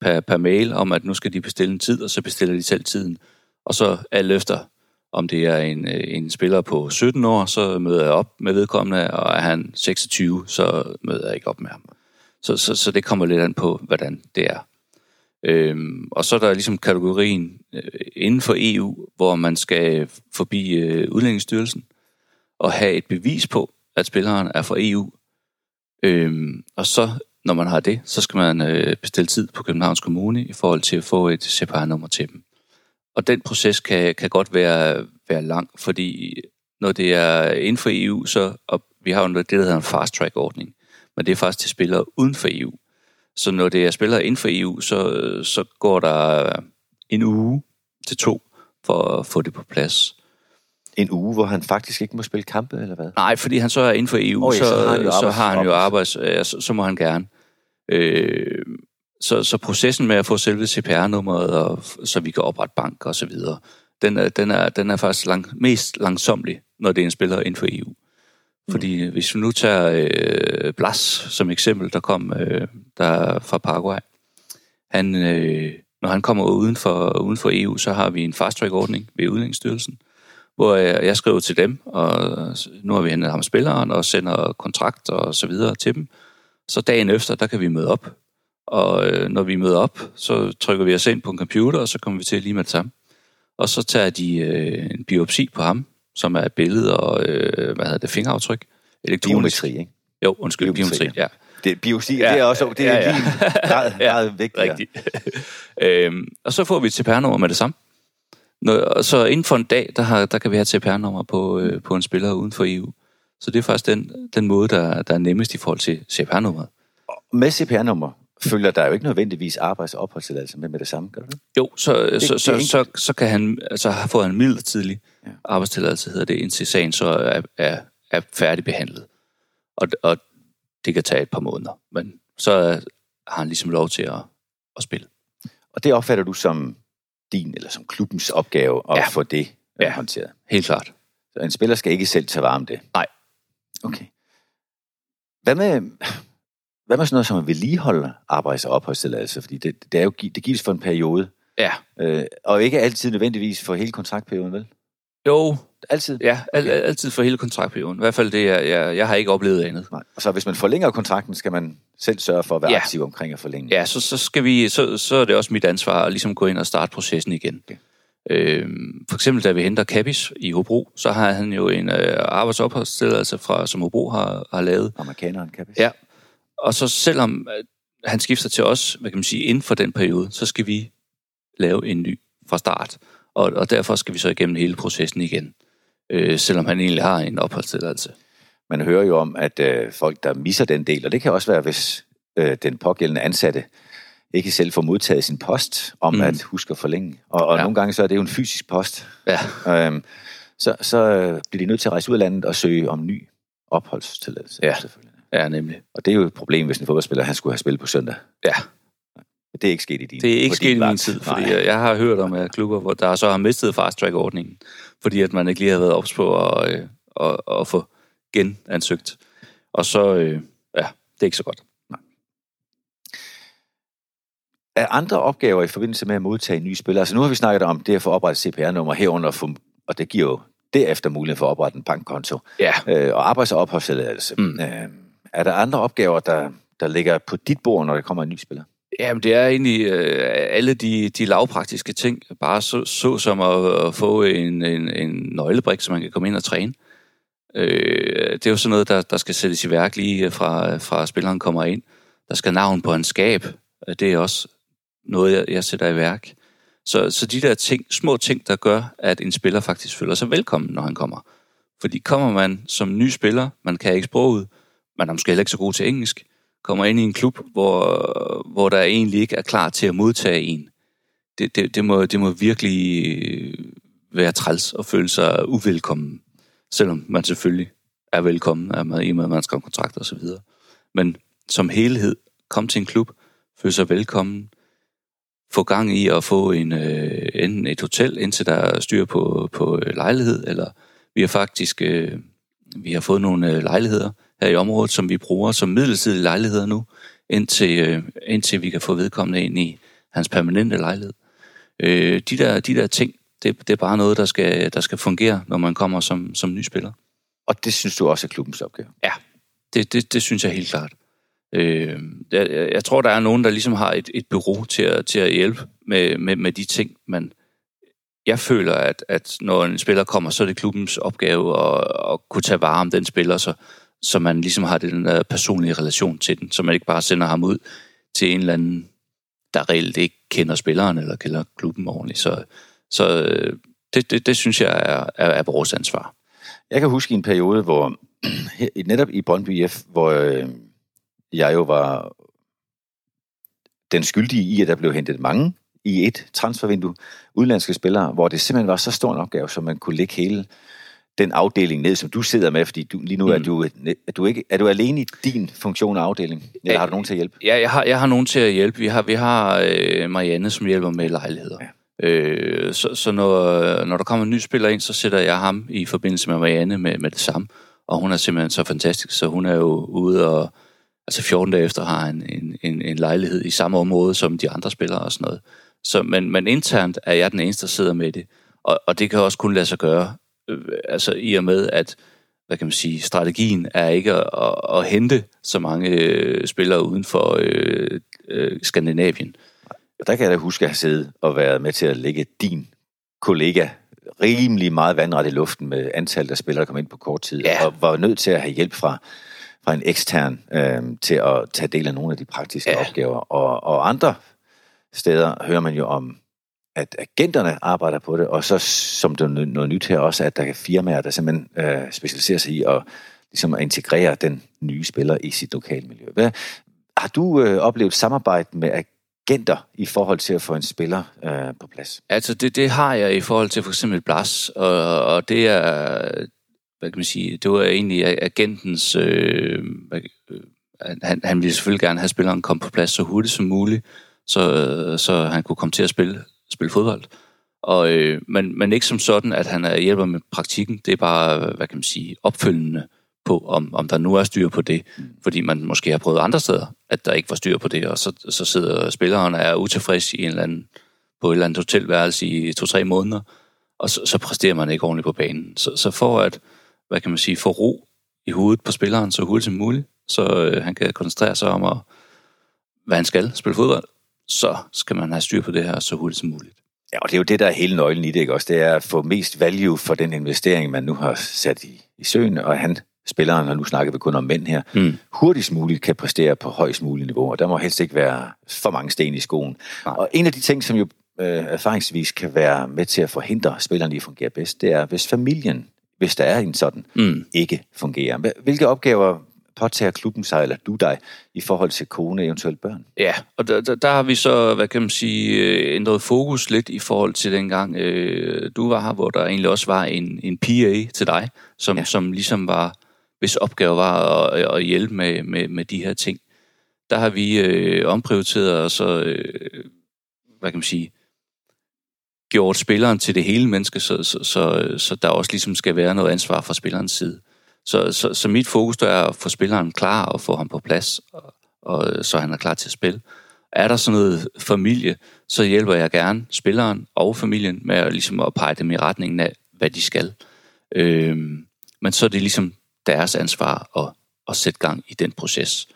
per, per mail om, at nu skal de bestille en tid, og så bestiller de selv tiden. Og så alt efter, om det er en, øh, en spiller på 17 år, så møder jeg op med vedkommende, og er han 26, så møder jeg ikke op med ham. Så, så, så det kommer lidt an på, hvordan det er. Øhm, og så er der ligesom kategorien øh, inden for EU, hvor man skal forbi øh, Udlændingsstyrelsen, at have et bevis på, at spilleren er fra EU. Øhm, og så, når man har det, så skal man øh, bestille tid på Københavns Kommune i forhold til at få et CPR-nummer til dem. Og den proces kan, kan godt være, være lang, fordi når det er inden for EU, så og vi har jo noget, det, der hedder en fast-track-ordning, men det er faktisk til spillere uden for EU. Så når det er spillere inden for EU, så, så går der en uge til to for at få det på plads en uge, hvor han faktisk ikke må spille kampe, eller hvad? Nej, fordi han så er inden for EU, oh, ja, så, så, har han jo arbejds, så har han jo arbejds, ja, så, så må han gerne. Øh, så, så processen med at få selve CPR-nummeret, og, så vi kan oprette bank og så videre, den er, den er, den er faktisk lang, mest langsomlig, når det er en spiller inden for EU. Fordi mm. hvis vi nu tager øh, Blas som eksempel, der kom øh, der fra Paraguay, han, øh, når han kommer uden for, uden for EU, så har vi en fast-track-ordning ved Udlændingsstyrelsen, hvor jeg, jeg skriver til dem, og nu har vi hentet ham spilleren, og sender kontrakt og så videre til dem. Så dagen efter, der kan vi møde op. Og øh, når vi møder op, så trykker vi os ind på en computer, og så kommer vi til lige med det samme. Og så tager de øh, en biopsi på ham, som er et billede og, øh, hvad hedder det, fingeraftryk. Biometri, ikke? Jo, undskyld, biometri, biometri ja. Det, biosi, ja, det er også det er ja, ja. lige meget, meget vigtigt. Rigtigt. øhm, og så får vi et CPR-nummer med det samme. Når, så inden for en dag, der, har, der kan vi have CPR-nummer på, øh, på en spiller uden for EU. Så det er faktisk den, den måde, der, der er nemmest i forhold til CPR-nummeret. Med CPR-nummer følger der jo ikke nødvendigvis arbejds- og opholdstilladelse med med det samme, gør det? Jo, så, det, så, det så, så, så, kan han, altså får han midlertidig ja. arbejdstilladelse, hedder det, indtil sagen så er, er, er færdigbehandlet. Og, og det kan tage et par måneder, men så har han ligesom lov til at, at spille. Og det opfatter du som din eller som klubbens opgave at ja. få det øh, ja. håndteret. Helt klart. Så en spiller skal ikke selv tage varme det? Nej. Okay. Hvad med, hvad med sådan noget som at vedligeholde arbejds- og opholdstilladelse? Fordi det, det, er jo, det gives for en periode. Ja. Øh, og ikke altid nødvendigvis for hele kontraktperioden, vel? Jo, Altid? ja, al, al, altid for hele kontraktperioden. I hvert fald det, jeg, jeg, jeg har ikke oplevet andet. Nej. Og så hvis man forlænger kontrakten, skal man selv sørge for at være Ja. aktiv omkring at forlænge. Ja, så, så, skal vi, så, så er det også mit ansvar at ligesom gå ind og starte processen igen. Okay. Øhm, for eksempel, da vi henter Kabis i Hobro, så har han jo en øh, arbejdsopholdstilladelse fra, som Hobro har, har lavet. Amerikaneren kan vi Ja. Og så selvom øh, han skifter til os, hvad kan man sige, inden for den periode, så skal vi lave en ny fra start. Og, og derfor skal vi så igennem hele processen igen. Øh, selvom han egentlig har en opholdstilladelse. Man hører jo om, at øh, folk, der misser den del, og det kan også være, hvis øh, den pågældende ansatte ikke selv får modtaget sin post om Mm. at huske at forlænge. Og, og Ja. nogle gange så er det jo en fysisk post. Ja, Øhm, så, så øh, bliver de nødt til at rejse ud af landet og søge om ny opholdstilladelse. Ja. Selvfølgelig. ja nemlig. Og det er jo et problem, hvis en fodboldspiller han skulle have spillet på søndag. Ja, Det er ikke sket i din Det er ikke sket i min tid, fordi Nej. jeg, har hørt om at klubber, hvor der så har mistet fast track ordningen fordi at man ikke lige har været ops på at, øh, at, at få genansøgt. Og så, øh, ja, det er ikke så godt. Er andre opgaver i forbindelse med at modtage nye spillere? Altså nu har vi snakket om det at få oprettet CPR-nummer herunder, for, og det giver jo derefter mulighed for at oprette en bankkonto Ja. øh, og arbejds- og opholdstilladelse. Mm. Øh, er der andre opgaver, der, der ligger på dit bord, når der kommer en ny spiller? Jamen, det er egentlig øh, alle de, de lavpraktiske ting, bare så, så som at, at få en, en, en nøglebrik, så man kan komme ind og træne. Øh, det er jo sådan noget, der, der skal sættes i værk lige øh, fra, fra spilleren kommer ind. Der skal navn på en skab. Øh, det er også noget, jeg, jeg sætter i værk. Så, så de der ting, små ting, der gør, at en spiller faktisk føler sig velkommen, når han kommer. Fordi kommer man som ny spiller, man kan ikke sproget, man er måske heller ikke så god til engelsk, kommer ind i en klub, hvor, hvor der egentlig ikke er klar til at modtage en. Det, det, det, må, det må virkelig være træls og føle sig uvelkommen, selvom man selvfølgelig er velkommen, er man, i og med, at man skal have kontrakt og så videre. Men som helhed, kom til en klub, føle sig velkommen, få gang i at få en, øh, enten et hotel, indtil der er styr på, på øh, lejlighed, eller vi har faktisk øh, vi har fået nogle øh, lejligheder her i området, som vi bruger som midlertidige lejligheder nu, indtil, øh, indtil vi kan få vedkommende ind i hans permanente lejlighed. Øh, de, der, de der ting, det, det er bare noget, der skal, der skal fungere, når man kommer som, som ny spiller. Og det synes du også er klubbens opgave? Det, det, det synes jeg helt klart. Øh, jeg, jeg tror, der er nogen, der ligesom har et, et bureau til at, til at hjælpe med, med, med de ting, men jeg føler, at, at når en spiller kommer, så er det klubbens opgave at, at kunne tage vare om den spiller, så, så man ligesom har den der personlige relation til den, så man ikke bare sender ham ud til en eller anden, der reelt ikke kender spilleren eller kender klubben ordentligt. Så, så øh, det, det, det synes jeg er, er, er vores ansvar. Jeg kan huske en periode, hvor netop i Brøndby F, hvor øh, jeg jo var den skyldige i, at der blev hentet mange i et transfervindue, udenlandske spillere, hvor det simpelthen var så stor en opgave, som man kunne lægge hele den afdeling ned, som du sidder med, fordi du, lige nu mm. er, du, er, du ikke, er du alene i din funktion og afdeling, eller Ja. har du nogen til at hjælpe? Ja, jeg har, jeg har nogen til at hjælpe. Vi har, vi har øh, Marianne, som hjælper med lejligheder. Ja. Øh, så så når, når der kommer en ny spiller ind, så sætter jeg ham i forbindelse med Marianne med, med det samme. Og hun er simpelthen så fantastisk, så hun er jo ude og... Altså 14 dage efter har han en, en, en lejlighed i samme område som de andre spillere og sådan noget. Så, men, men internt er jeg den eneste, der sidder med det. Og, og det kan også kun lade sig gøre, altså i og med, at hvad kan man sige, strategien er ikke at, at, at hente så mange øh, spillere uden for øh, øh, Skandinavien. Og der kan jeg da huske at have siddet og været med til at lægge din kollega rimelig meget vandret i luften med antallet af spillere, der kom ind på kort tid, Ja. og var nødt til at have hjælp fra, fra en ekstern øh, til at tage del af nogle af de praktiske Ja. ja. opgaver. Og, og andre steder hører man jo om, at agenterne arbejder på det, og så som det er noget nyt her også, at der er firmaer, der simpelthen øh, specialiserer sig i at, ligesom at integrere den nye spiller i sit lokale miljø. Hvad, har du øh, oplevet samarbejde med agenter i forhold til at få en spiller øh, på plads? Altså det, det har jeg i forhold til for eksempel Blas, og, og det er, hvad kan man sige, det var egentlig agentens, øh, hvad- øh, han, han ville selvfølgelig gerne have spilleren komme på plads så hurtigt som muligt, så, så han kunne komme til at spille, spille fodbold. Og, øh, men, men ikke som sådan, at han er hjælper med praktikken. Det er bare, hvad kan man sige, opfølgende på, om, om der nu er styr på det. Fordi man måske har prøvet andre steder, at der ikke var styr på det, og så, så sidder spilleren og er utilfreds i en eller anden, på et eller andet hotelværelse i to-tre måneder, og så, så præsterer man ikke ordentligt på banen. Så, så for at, hvad kan man sige, få ro i hovedet på spilleren så hurtigt som muligt, så øh, han kan koncentrere sig om, at, hvad han skal, spille fodbold, så skal man have styr på det her så hurtigt som muligt. Ja, og det er jo det, der er hele nøglen i det, ikke også? Det er at få mest value for den investering, man nu har sat i, i søen, og han, spilleren, og nu snakker vi kun om mænd her, mm. hurtigst muligt kan præstere på højst muligt niveau, og der må helst ikke være for mange sten i skoen. Nej. Og en af de ting, som jo øh, erfaringsvis kan være med til at forhindre spillerne i at fungere bedst, det er, hvis familien, hvis der er en sådan, mm. ikke fungerer. Hvilke opgaver påtager klubben sig, eller du dig, i forhold til kone, eventuelt børn? Ja, og der, der, der har vi så, hvad kan man sige, øh, ændret fokus lidt i forhold til dengang øh, du var her, hvor der egentlig også var en, en PA til dig, som, ja. som ligesom var, hvis opgave var at, at hjælpe med, med, med de her ting. Der har vi øh, omprioriteret og så, øh, hvad kan man sige, gjort spilleren til det hele menneske, så, så, så, så der også ligesom skal være noget ansvar fra spillerens side. Så, så, så mit fokus der er at få spilleren klar og få ham på plads, og, og så han er klar til at spille. Er der sådan noget familie, så hjælper jeg gerne spilleren og familien med at, ligesom at pege dem i retningen af, hvad de skal. Øhm, men så er det ligesom deres ansvar at, at sætte gang i den proces.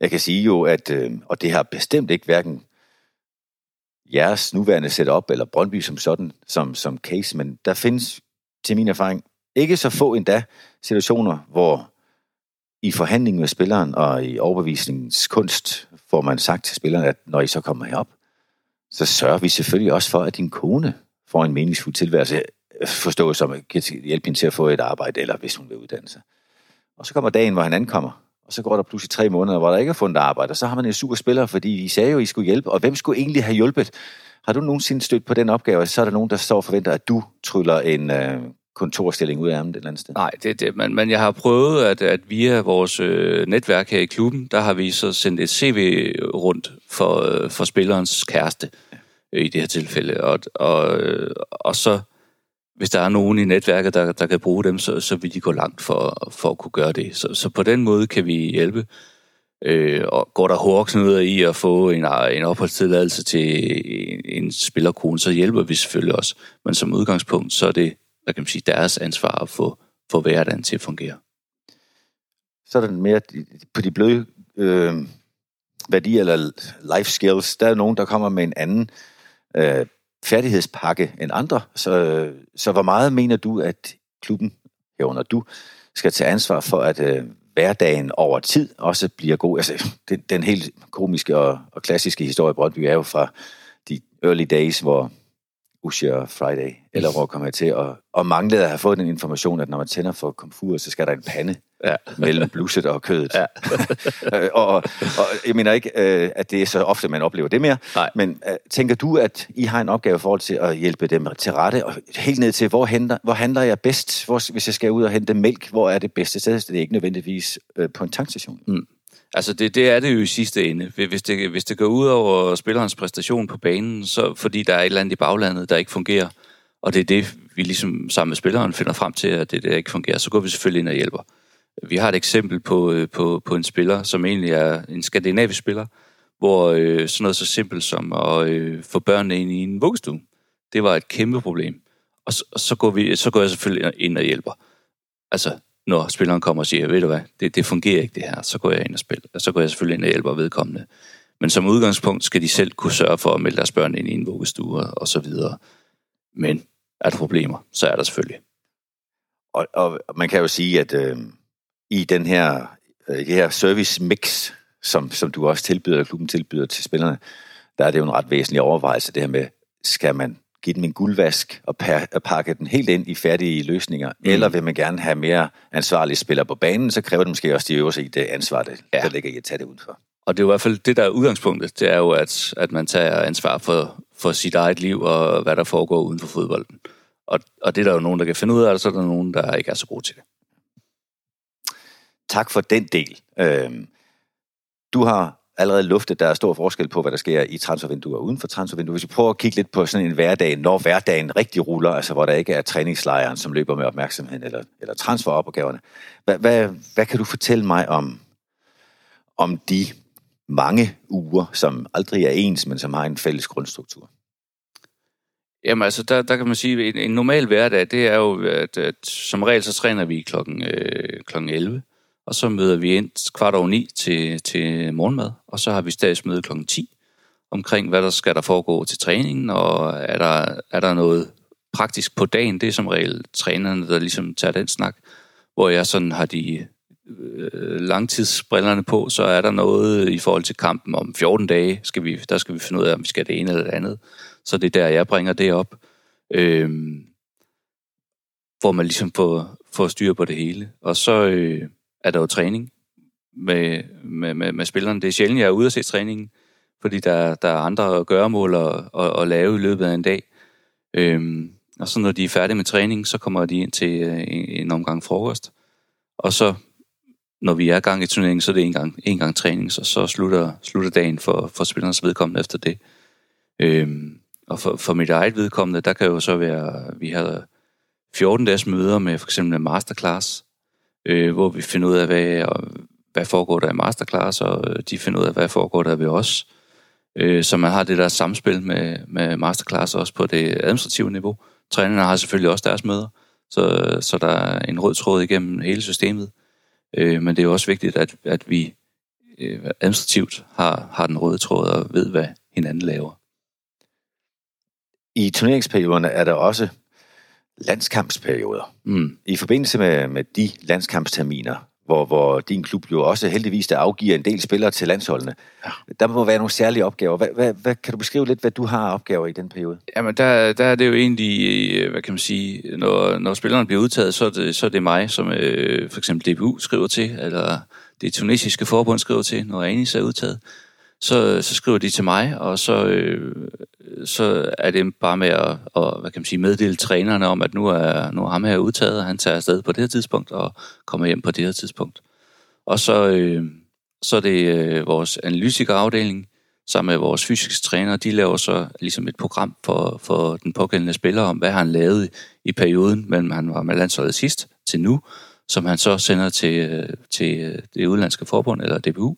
Jeg kan sige jo, at, øh, og det har bestemt ikke hverken jeres nuværende setup eller Brøndby som sådan, som, som case, men der findes til min erfaring ikke så få endda situationer, hvor i forhandling med spilleren og i overbevisningens kunst får man sagt til spilleren, at når I så kommer herop, så sørger vi selvfølgelig også for, at din kone får en meningsfuld tilværelse. Forstået som at hjælpe hende til at få et arbejde, eller hvis hun vil uddanne sig. Og så kommer dagen, hvor han ankommer, og så går der pludselig tre måneder, hvor der ikke er fundet arbejde, og så har man en super spiller, fordi I sagde jo, at I skulle hjælpe, og hvem skulle egentlig have hjulpet? Har du nogensinde stødt på den opgave, så er der nogen, der står og forventer, at du tryller en øh, kontorstilling ud af ham et eller andet sted? Nej, det, det, men, men jeg har prøvet, at, at via vores øh, netværk her i klubben, der har vi så sendt et CV rundt for, øh, for spillerens kæreste ja. øh, i det her tilfælde. Og, og, øh, og så, hvis der er nogen i netværket, der, der kan bruge dem, så, så vil de gå langt for, for at kunne gøre det. Så, så på den måde kan vi hjælpe. Øh, og går der hårdknuder i at få en, en opholdstilladelse til en, en spillerkone, så hjælper vi selvfølgelig også. Men som udgangspunkt, så er det hvad kan man sige, deres ansvar at få, få hverdagen til at fungere. Så er der mere på de bløde øh, værdier eller life skills, der er nogen, der kommer med en anden øh, færdighedspakke end andre. Så, så hvor meget mener du, at klubben, herunder du, skal tage ansvar for, at øh, hverdagen over tid også bliver god? Altså, den, den helt komiske og, og klassiske historie i Brøndby er jo fra de early days, hvor Usher Friday, eller hvor kommer jeg til, og, og manglede at have fået den information, at når man tænder for komfur, så skal der en pande ja. mellem blusset og kødet. Ja. og, og, og jeg mener ikke, øh, at det er så ofte, man oplever det mere, Nej. men uh, tænker du, at I har en opgave i forhold til at hjælpe dem til rette, og helt ned til, hvor, henter, hvor handler jeg bedst, hvor, hvis jeg skal ud og hente mælk, hvor er det bedste sted? Det er ikke nødvendigvis på en tankstation. Mm. Altså det, det er det jo i sidste ende. Hvis det, hvis det går ud over spillerens præstation på banen, så fordi der er et eller andet i baglandet, der ikke fungerer, og det er det, vi ligesom sammen med spilleren finder frem til, at det der ikke fungerer, så går vi selvfølgelig ind og hjælper. Vi har et eksempel på, øh, på, på en spiller, som egentlig er en skandinavisk spiller, hvor øh, sådan noget så simpelt som at øh, få børnene ind i en vuggestue, det var et kæmpe problem. Og så, og så, går, vi, så går jeg selvfølgelig ind og hjælper. Altså, når spilleren kommer og siger, ved du hvad, det, det fungerer ikke det her, så går jeg ind og spiller. Så går jeg selvfølgelig ind og hjælper vedkommende. Men som udgangspunkt skal de selv kunne sørge for at melde deres børn ind i en vuggestue og så videre. Men er der problemer, så er der selvfølgelig. Og, og man kan jo sige, at øh, i den her, øh, det her service mix, som, som du også tilbyder, klubben tilbyder til spillerne, der er det jo en ret væsentlig overvejelse, det her med, skal man give dem en guldvask og pakke den helt ind i færdige løsninger, mm. eller vil man gerne have mere ansvarlige spillere på banen, så kræver det måske også, de øver sig i det ansvar, der, ja. der ligger i at tage det udenfor. Og det er jo i hvert fald det, der er udgangspunktet, det er jo, at, at man tager ansvar for, for sit eget liv og hvad der foregår uden for fodbolden. Og, og det er der jo nogen, der kan finde ud af, og så er der nogen, der ikke er så gode til det. Tak for den del. Øhm, du har allerede luftet, der er stor forskel på, hvad der sker i transfervinduer og uden for transfervinduer. Hvis vi prøver at kigge lidt på sådan en hverdag, når hverdagen rigtig ruller, altså hvor der ikke er træningslejren, som løber med opmærksomheden, eller, eller transferopgaverne. Hvad, hvad, hvad kan du fortælle mig om, om de mange uger, som aldrig er ens, men som har en fælles grundstruktur? Jamen altså, der, der kan man sige, at en, en normal hverdag, det er jo, at, at som regel så træner vi klokken, øh, klokken 11, og så møder vi ind kvart over 9 til, til morgenmad, og så har vi statsmøde kl. 10 omkring, hvad der skal der foregå til træningen, og er der, er der noget praktisk på dagen, det er som regel trænerne, der ligesom tager den snak, hvor jeg sådan har de øh, langtidsbrillerne på, så er der noget i forhold til kampen om 14 dage, skal vi, der skal vi finde ud af, om vi skal det ene eller det andet. Så det er der, jeg bringer det op. Øh, hvor man ligesom får, får styr på det hele. Og så øh, er der jo træning med, med, med, med spillerne. Det er sjældent, jeg er ude at se træningen, fordi der, der er andre gøremål at, at, at lave i løbet af en dag. Øhm, og så når de er færdige med træning, så kommer de ind til øh, en, en omgang frokost. Og så, når vi er gang i turneringen, så er det en gang, en gang træning, så, så slutter, slutter dagen for, for spillernes vedkommende efter det. Øhm, og for, for mit eget vedkommende, der kan jo så være, vi har 14 dages møder med for eksempel en masterclass, øh, hvor vi finder ud af, hvad, og, hvad foregår der i masterclass, og øh, de finder ud af, hvad foregår der ved os. Øh, så man har det der samspil med, med masterclass også på det administrative niveau. Trænerne har selvfølgelig også deres møder, så, så der er en rød tråd igennem hele systemet. Øh, men det er også vigtigt, at, at vi øh, administrativt har, har den røde tråd og ved, hvad hinanden laver. I turneringsperioderne er der også landskampsperioder. Mm. I forbindelse med, med de landskampsterminer, hvor, hvor din klub jo også heldigvis der afgiver en del spillere til landsholdene. Ja. Der må være nogle særlige opgaver. Hvad, hvad, hvad, kan du beskrive lidt, hvad du har opgaver i den periode? Jamen, der, der er det jo egentlig, hvad kan man sige, når, når spilleren bliver udtaget, så er det, så er det mig, som øh, for eksempel DBU skriver til, eller det tunesiske forbund skriver til, når Anis er udtaget. Så, så skriver de til mig, og så, øh, så er det bare med at, og, hvad kan man sige, meddele trænerne om, at nu er, nu er ham her udtaget, og han tager afsted på det her tidspunkt, og kommer hjem på det her tidspunkt. Og så, øh, så er det øh, vores analytikerafdeling, sammen med vores fysiske træner, de laver så ligesom et program for, for den pågældende spiller om, hvad han lavede i perioden, mellem han var med landsholdet sidst til nu, som han så sender til, øh, til øh, det udlandske forbund, eller DBU,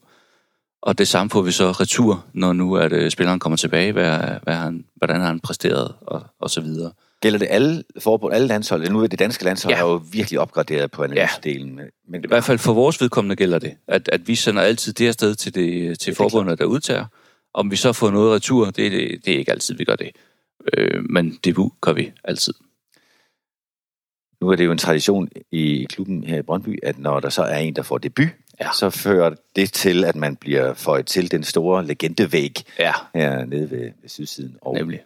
og det samme får vi så retur, når nu at øh, spilleren kommer tilbage, hvad, hvad han, hvordan har han præsteret, og, og så videre. Gælder det alle forbund, alle landshold? Nu er det danske landshold ja. er jo virkelig opgraderet på analysedelen. Ja. Men, I hvert fald for vores vedkommende gælder det, at, at vi sender altid det afsted til, det, til det forbundet, der udtager. Om vi så får noget retur, det, det, det er ikke altid, vi gør det. Øh, men debut gør vi altid. Nu er det jo en tradition i klubben her i Brøndby, at når der så er en, der får debut, ja. så fører det til, at man bliver føjet til den store legendevæg ja. her nede ved, ved sydsiden. Og Nemlig.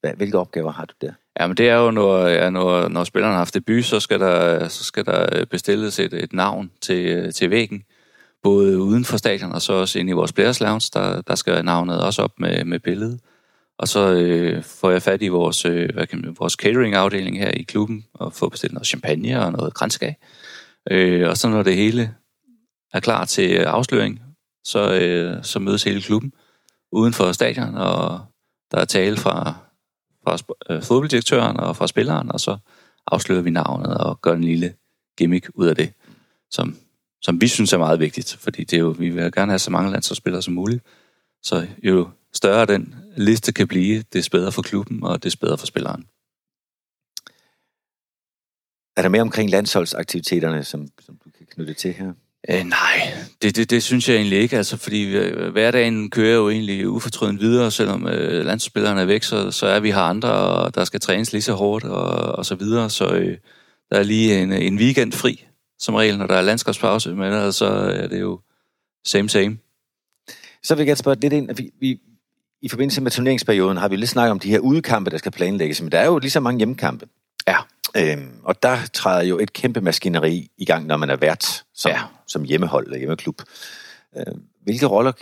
Hvad, hvilke opgaver har du der? Jamen det er jo, når, ja, når, når spilleren har haft debut, så skal der, så skal der bestilles et, et navn til, til væggen. Både uden for stadion og så også inde i vores players lounge, der, der skal navnet også op med, med billedet. Og så øh, får jeg fat i vores, øh, hvad kan man, vores catering-afdeling her i klubben, og får bestilt noget champagne og noget kranskag. Øh, og så når det hele er klar til afsløring, så, øh, så mødes hele klubben uden for stadion, og der er tale fra, fra øh, fodbolddirektøren og fra spilleren, og så afslører vi navnet og gør en lille gimmick ud af det, som, som vi synes er meget vigtigt, fordi det er jo, vi vil gerne have så mange landsholdsspillere som muligt. Så jo større den liste kan blive, det er bedre for klubben, og det er bedre for spilleren. Er der mere omkring landsholdsaktiviteterne, som, som du kan knytte til her? Øh, nej, det, det, det synes jeg egentlig ikke, altså, fordi øh, hverdagen kører jo egentlig ufortrøden videre, selvom øh, landsspillerne er væk, så, så er vi her andre, der skal trænes lige så hårdt og, og så videre, så øh, der er lige en, en weekend fri, som regel, når der er landskabspause, men altså, så er det jo same same. Så vil jeg gerne spørge lidt ind, vi, vi, i forbindelse med turneringsperioden har vi lidt snakket om de her udekampe, der skal planlægges, men der er jo lige så mange hjemmekampe. Ja. Øhm, og der træder jo et kæmpe maskineri i gang, når man er vært som, ja. som hjemmehold eller hjemmeklub. Øhm, hvilke roller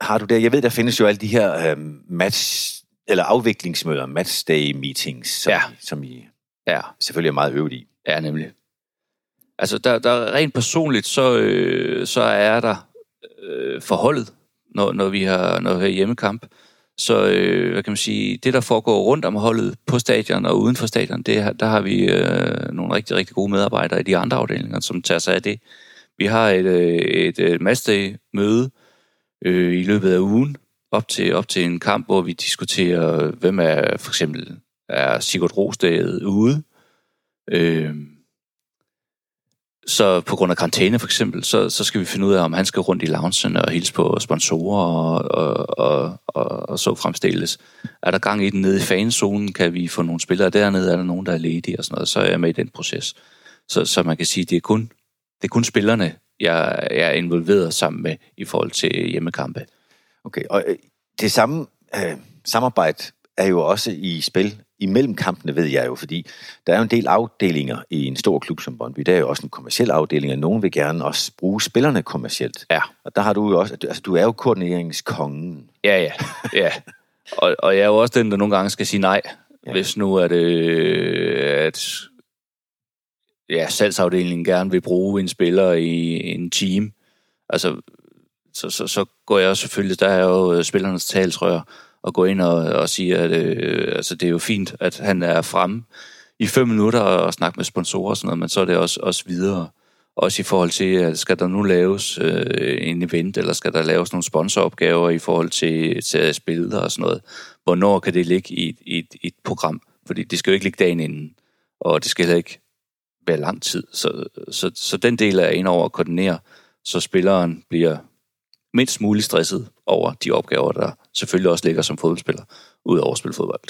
har du der? Jeg ved, der findes jo alle de her øhm, match eller afviklingsmøder, matchday meetings, som, ja. I, som I ja. selvfølgelig er meget øvet i. Ja, nemlig. Altså, der, der rent personligt, så, øh, så er der øh, forholdet, når, når, vi har, når vi har hjemmekamp. Så øh, hvad kan man sige, det der foregår rundt om holdet på stadion og uden for stadion, det, der har vi øh, nogle rigtig, rigtig gode medarbejdere i de andre afdelinger, som tager sig af det. Vi har et, øh, et, et matchday-møde øh, i løbet af ugen, op til, op til en kamp, hvor vi diskuterer, hvem er for eksempel er Sigurd Rostad ude. Øh, så på grund af karantæne for eksempel, så, så skal vi finde ud af, om han skal rundt i loungen og hilse på sponsorer og, og, og, og, og så fremstilles. Er der gang i den nede i fanzonen, kan vi få nogle spillere dernede, er der nogen, der er ledige og sådan noget, så er jeg med i den proces. Så, så man kan sige, det er kun, det er kun spillerne, jeg, jeg er involveret sammen med i forhold til hjemmekampe. Okay, og øh, det samme øh, samarbejde er jo også i spil imellem kampene, ved jeg jo, fordi der er jo en del afdelinger i en stor klub som Brøndby. Der er jo også en kommersiel afdeling, og nogen vil gerne også bruge spillerne kommercielt. Ja. Og der har du jo også, altså du er jo koordineringskongen. Ja, ja, ja. Og, og jeg er jo også den, der nogle gange skal sige nej, ja. hvis nu er det, at ja, salgsafdelingen gerne vil bruge en spiller i en team. Altså, så, så, så går jeg selvfølgelig, der er jo spillernes talsrør, og gå ind og, og sige, at øh, altså, det er jo fint, at han er fremme i fem minutter og snakke med sponsorer og sådan noget, men så er det også, også videre. Også i forhold til, at skal der nu laves øh, en event, eller skal der laves nogle sponsoropgaver i forhold til, til spillere og sådan noget. Hvornår kan det ligge i, i, i et program? Fordi det skal jo ikke ligge dagen inden, og det skal heller ikke være lang tid. Så, så, så den del er ind over at koordinere, så spilleren bliver mindst muligt stresset over de opgaver, der selvfølgelig også ligger som fodboldspiller, ud over at spille fodbold.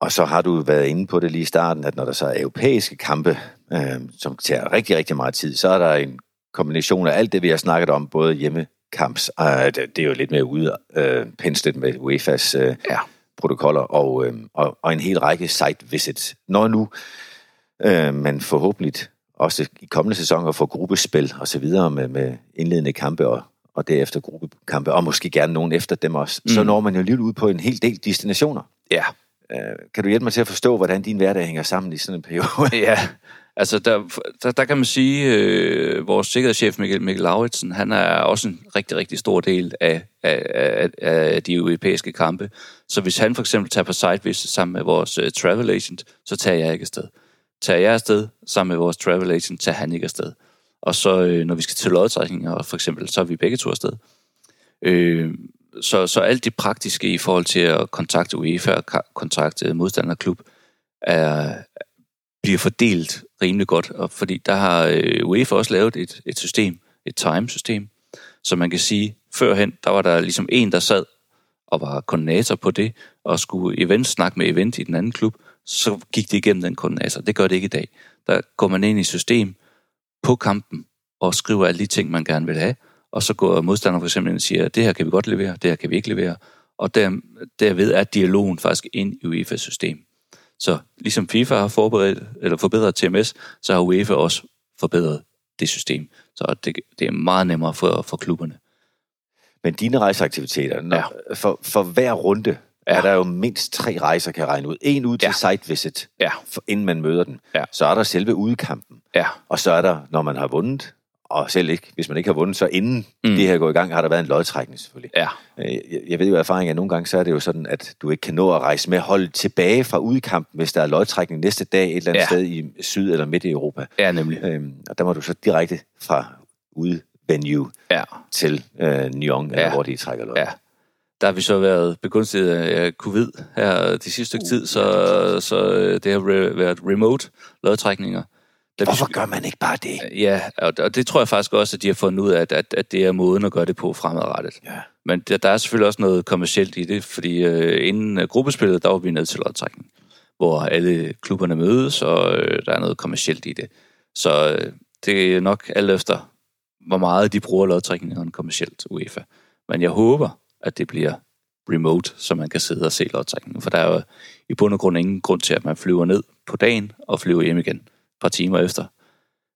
Og så har du været inde på det lige i starten, at når der så er europæiske kampe, øh, som tager rigtig, rigtig meget tid, så er der en kombination af alt det, vi har snakket om, både hjemmekamps, øh, det, er jo lidt mere ude øh, penslet med UEFA's øh, ja. protokoller, og, øh, og, og en hel række site visits. Når nu øh, man forhåbentlig også i kommende sæsoner får gruppespil og så videre med, med indledende kampe og, og derefter gruppekampe, og måske gerne nogen efter dem også, mm. så når man jo lige ud på en hel del destinationer. Ja. Øh, kan du hjælpe mig til at forstå, hvordan din hverdag hænger sammen i sådan en periode? ja, altså der, der, der kan man sige, øh, vores sikkerhedschef Mikkel, Mikkel Lauritsen, han er også en rigtig, rigtig stor del af, af, af, af de europæiske kampe. Så hvis han for eksempel tager på site sammen med vores uh, travel agent, så tager jeg ikke afsted. Tager jeg afsted sammen med vores travel agent, tager han ikke afsted. Og så øh, når vi skal til lodtrækninger, for eksempel, så er vi begge to afsted. Øh, så, så alt det praktiske i forhold til at kontakte UEFA og kontakte modstanderklub er, bliver fordelt rimelig godt, og fordi der har øh, UEFA også lavet et, et system, et time-system, så man kan sige, førhen, der var der ligesom en, der sad og var koordinator på det, og skulle event snakke med event i den anden klub, så gik det igennem den koordinator. Det gør det ikke i dag. Der går man ind i system på kampen og skriver alle de ting, man gerne vil have, og så går modstanderen for eksempel ind og siger, det her kan vi godt levere, det her kan vi ikke levere, og der, derved er dialogen faktisk ind i UEFA's system. Så ligesom FIFA har forberedt, eller forbedret TMS, så har UEFA også forbedret det system. Så det, det er meget nemmere for, for klubberne. Men dine rejseaktiviteter, når, ja. for, for hver runde, ja. er der jo mindst tre rejser, kan jeg regne ud. En ud til ja. site visit, ja. for, inden man møder den. Ja. Så er der selve udkampen. Ja. Og så er der, når man har vundet, og selv ikke, hvis man ikke har vundet, så inden mm. det her går i gang, har der været en lodtrækning selvfølgelig. Ja. Øh, jeg, jeg ved jo af erfaring, at nogle gange så er det jo sådan, at du ikke kan nå at rejse med hold tilbage fra udkampen, hvis der er lodtrækning næste dag et eller andet ja. sted i syd eller midt i Europa. Ja, nemlig. Øhm, og der må du så direkte fra udvenue ja. til øh, Nyon, ja. hvor de trækker lod. Ja. Der har vi så været begunstiget af covid her de sidste stykke uh, tid, så, så øh, det har været remote lodtrækninger. Hvorfor gør man ikke bare det? Ja, og det tror jeg faktisk også, at de har fundet ud af, at, at, at det er måden at gøre det på fremadrettet. Ja. Men der, der er selvfølgelig også noget kommercielt i det, fordi øh, inden uh, gruppespillet, der var vi ned til lodtrækning, hvor alle klubberne mødes, og øh, der er noget kommercielt i det. Så øh, det er nok alt efter, hvor meget de bruger lodtrækningerne kommercielt, UEFA. Men jeg håber, at det bliver remote, så man kan sidde og se lodtrækningen, for der er jo i bund og grund ingen grund til, at man flyver ned på dagen og flyver hjem igen et par timer efter.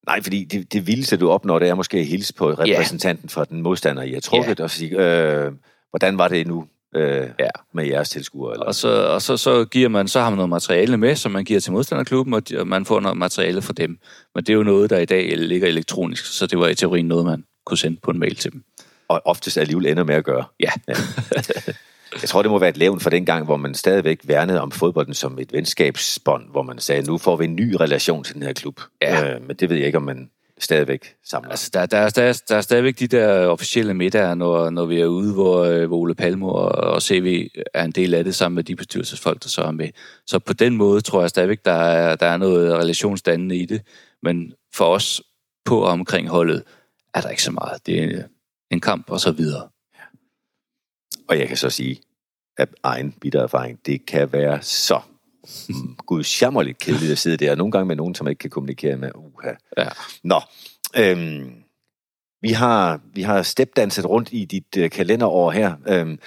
Nej, fordi det, det vildeste, du opnår, det er måske at hilse på repræsentanten yeah. for den modstander, I har trukket, yeah. og sige, øh, hvordan var det nu øh, ja. med jeres tilskuere? Eller? Og, så, og så, så, giver man, så har man noget materiale med, som man giver til modstanderklubben, og, og man får noget materiale fra dem. Men det er jo noget, der i dag ligger elektronisk, så det var i teorien noget, man kunne sende på en mail til dem. Og oftest alligevel ender med at gøre. Ja. ja. Jeg tror, det må være et levn for den gang, hvor man stadigvæk værnede om fodbolden som et venskabsbånd, hvor man sagde, nu får vi en ny relation til den her klub. Ja. Øh, men det ved jeg ikke, om man stadigvæk samler. Altså, der, der, er, der, er, der er stadigvæk de der officielle middager, når, når vi er ude, hvor, øh, hvor Ole Palmo og, og CV er en del af det, sammen med de bestyrelsesfolk, der så er med. Så på den måde tror jeg stadigvæk, der er, der er noget relationsdannende i det. Men for os på og omkring holdet, er der ikke så meget. Det en kamp og så videre. Og jeg kan så sige, at egen bitter erfaring, det kan være så mm, gudsjammerligt kedeligt at sidde der. Nogle gange med nogen, som man ikke kan kommunikere med. Uha. Ja. Nå, øhm, vi har, vi har stepdanset rundt i dit øh, kalenderår her. Øhm,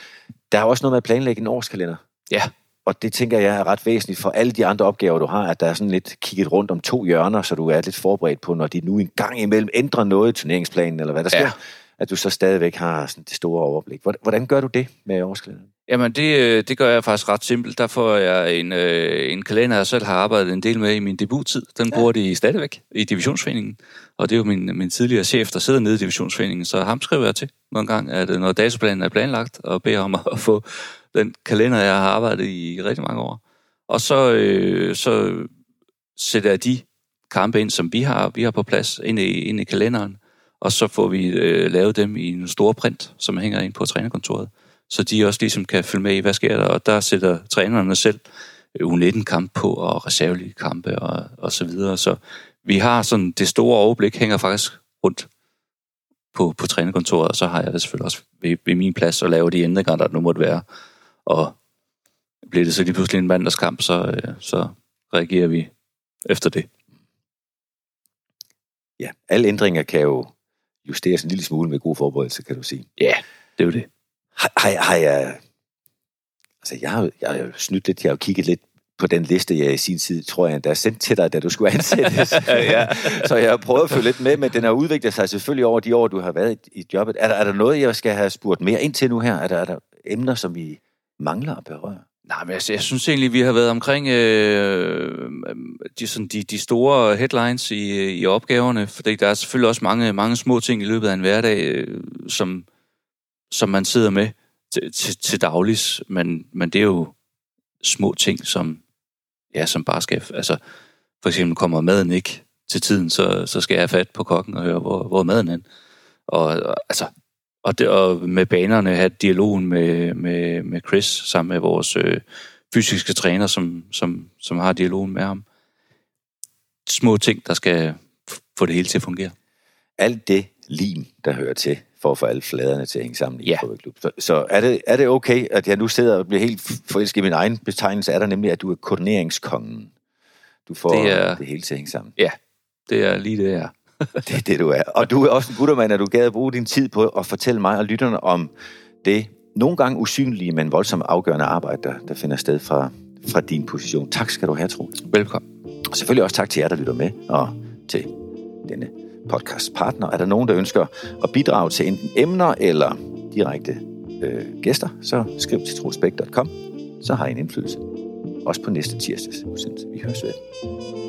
der er også noget med at planlægge en årskalender. Ja. Og det tænker jeg er ret væsentligt for alle de andre opgaver, du har, at der er sådan lidt kigget rundt om to hjørner, så du er lidt forberedt på, når de nu en gang imellem ændrer noget i turneringsplanen, eller hvad der sker, Ja at du så stadigvæk har sådan det store overblik. Hvordan, gør du det med årskalenderen? Jamen, det, øh, det gør jeg faktisk ret simpelt. Der får jeg en, øh, en kalender, jeg selv har arbejdet en del med i min debuttid. Den bruger de stadigvæk i divisionsforeningen. Og det er jo min, min tidligere chef, der sidder nede i divisionsforeningen, så ham skriver jeg til nogle gange, at øh, når dataplanen er planlagt, og beder om at få den kalender, jeg har arbejdet i rigtig mange år. Og så, øh, så sætter jeg de kampe ind, som vi har, vi har på plads, ind i, ind i kalenderen. Og så får vi øh, lavet dem i en stor print, som hænger ind på trænerkontoret så de også ligesom kan følge med i, hvad sker der, og der sætter trænerne selv øh, U19-kamp på, og reservelige kampe, og, og så videre. Så vi har sådan, det store overblik hænger faktisk rundt på, på trænerkontoret, og så har jeg det selvfølgelig også ved, ved min plads at lave de ændringer, der nu måtte være. Og bliver det så lige pludselig en mandagskamp, så, øh, så reagerer vi efter det. Ja, alle ændringer kan jo justeres en lille smule med god forberedelse, kan du sige. Ja, det er jo det. Har, har, jeg- har jeg... Altså, jeg har, jo- jeg har snydt lidt, jeg har kigget lidt på den liste, jeg i sin tid, tror jeg, der er sendt til dig, da du skulle ansættes. ja. Så jeg har prøvet at følge lidt med, men den har udviklet sig selvfølgelig over de år, du har været i, i jobbet. Er der, er der noget, jeg skal have spurgt mere ind til nu her? Er der, er der emner, som vi mangler at berøre? Nej, men jeg, jeg synes egentlig, vi har været omkring øh, de, sådan, de, de store headlines i, i opgaverne, fordi der er selvfølgelig også mange, mange små ting i løbet af en hverdag, øh, som, som man sidder med til, til, til daglis, men, men det er jo små ting, som, ja, som bare skal... Altså, for eksempel kommer maden ikke til tiden, så, så skal jeg have fat på kokken og høre, hvor, hvor er maden er. Og, og altså, og, det, og med banerne have dialogen med, med, med Chris, sammen med vores øh, fysiske træner, som, som, som har dialogen med ham. Små ting, der skal få det hele til at fungere. Alt det lim, der hører til, for at få alle fladerne til at hænge sammen i Ja. en fodboldklub. Så, så er, det, er det okay, at jeg nu sidder og bliver helt forelsket i min egen betegnelse, er der nemlig, at du er koordineringskongen. Du får det, er... det hele til at hænge sammen. Ja, det er lige det, her. Det er det, du er. Og du er også en guttermand, at du gad at bruge din tid på at fortælle mig og lytterne om det nogle gange usynlige, men voldsomt afgørende arbejde, der, der finder sted fra, fra din position. Tak skal du have, Troels. Velkommen. Og selvfølgelig også tak til jer, der lytter med, og til denne podcastpartner. Er der nogen, der ønsker at bidrage til enten emner eller direkte øh, gæster, så skriv til troelsbæk.com, så har I en indflydelse. Også på næste tirsdags udsendelse. Vi høres ved.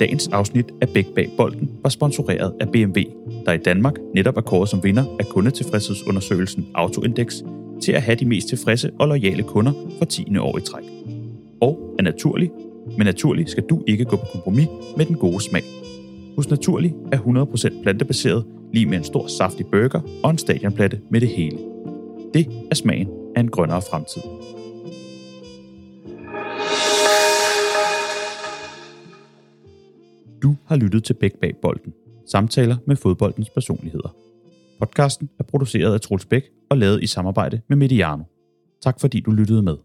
Dagens afsnit af Bæk Bag Bolden var sponsoreret af BMW, der i Danmark netop er kåret som vinder af kundetilfredshedsundersøgelsen Autoindex til at have de mest tilfredse og lojale kunder for 10. år i træk. Og er naturlig, men naturlig skal du ikke gå på kompromis med den gode smag. Hos Naturlig er 100% plantebaseret, lige med en stor saftig burger og en stadionplatte med det hele. Det er smagen af en grønnere fremtid. Du har lyttet til Bæk Bag Bolden. Samtaler med fodboldens personligheder. Podcasten er produceret af Troels Bæk og lavet i samarbejde med Mediano. Tak fordi du lyttede med.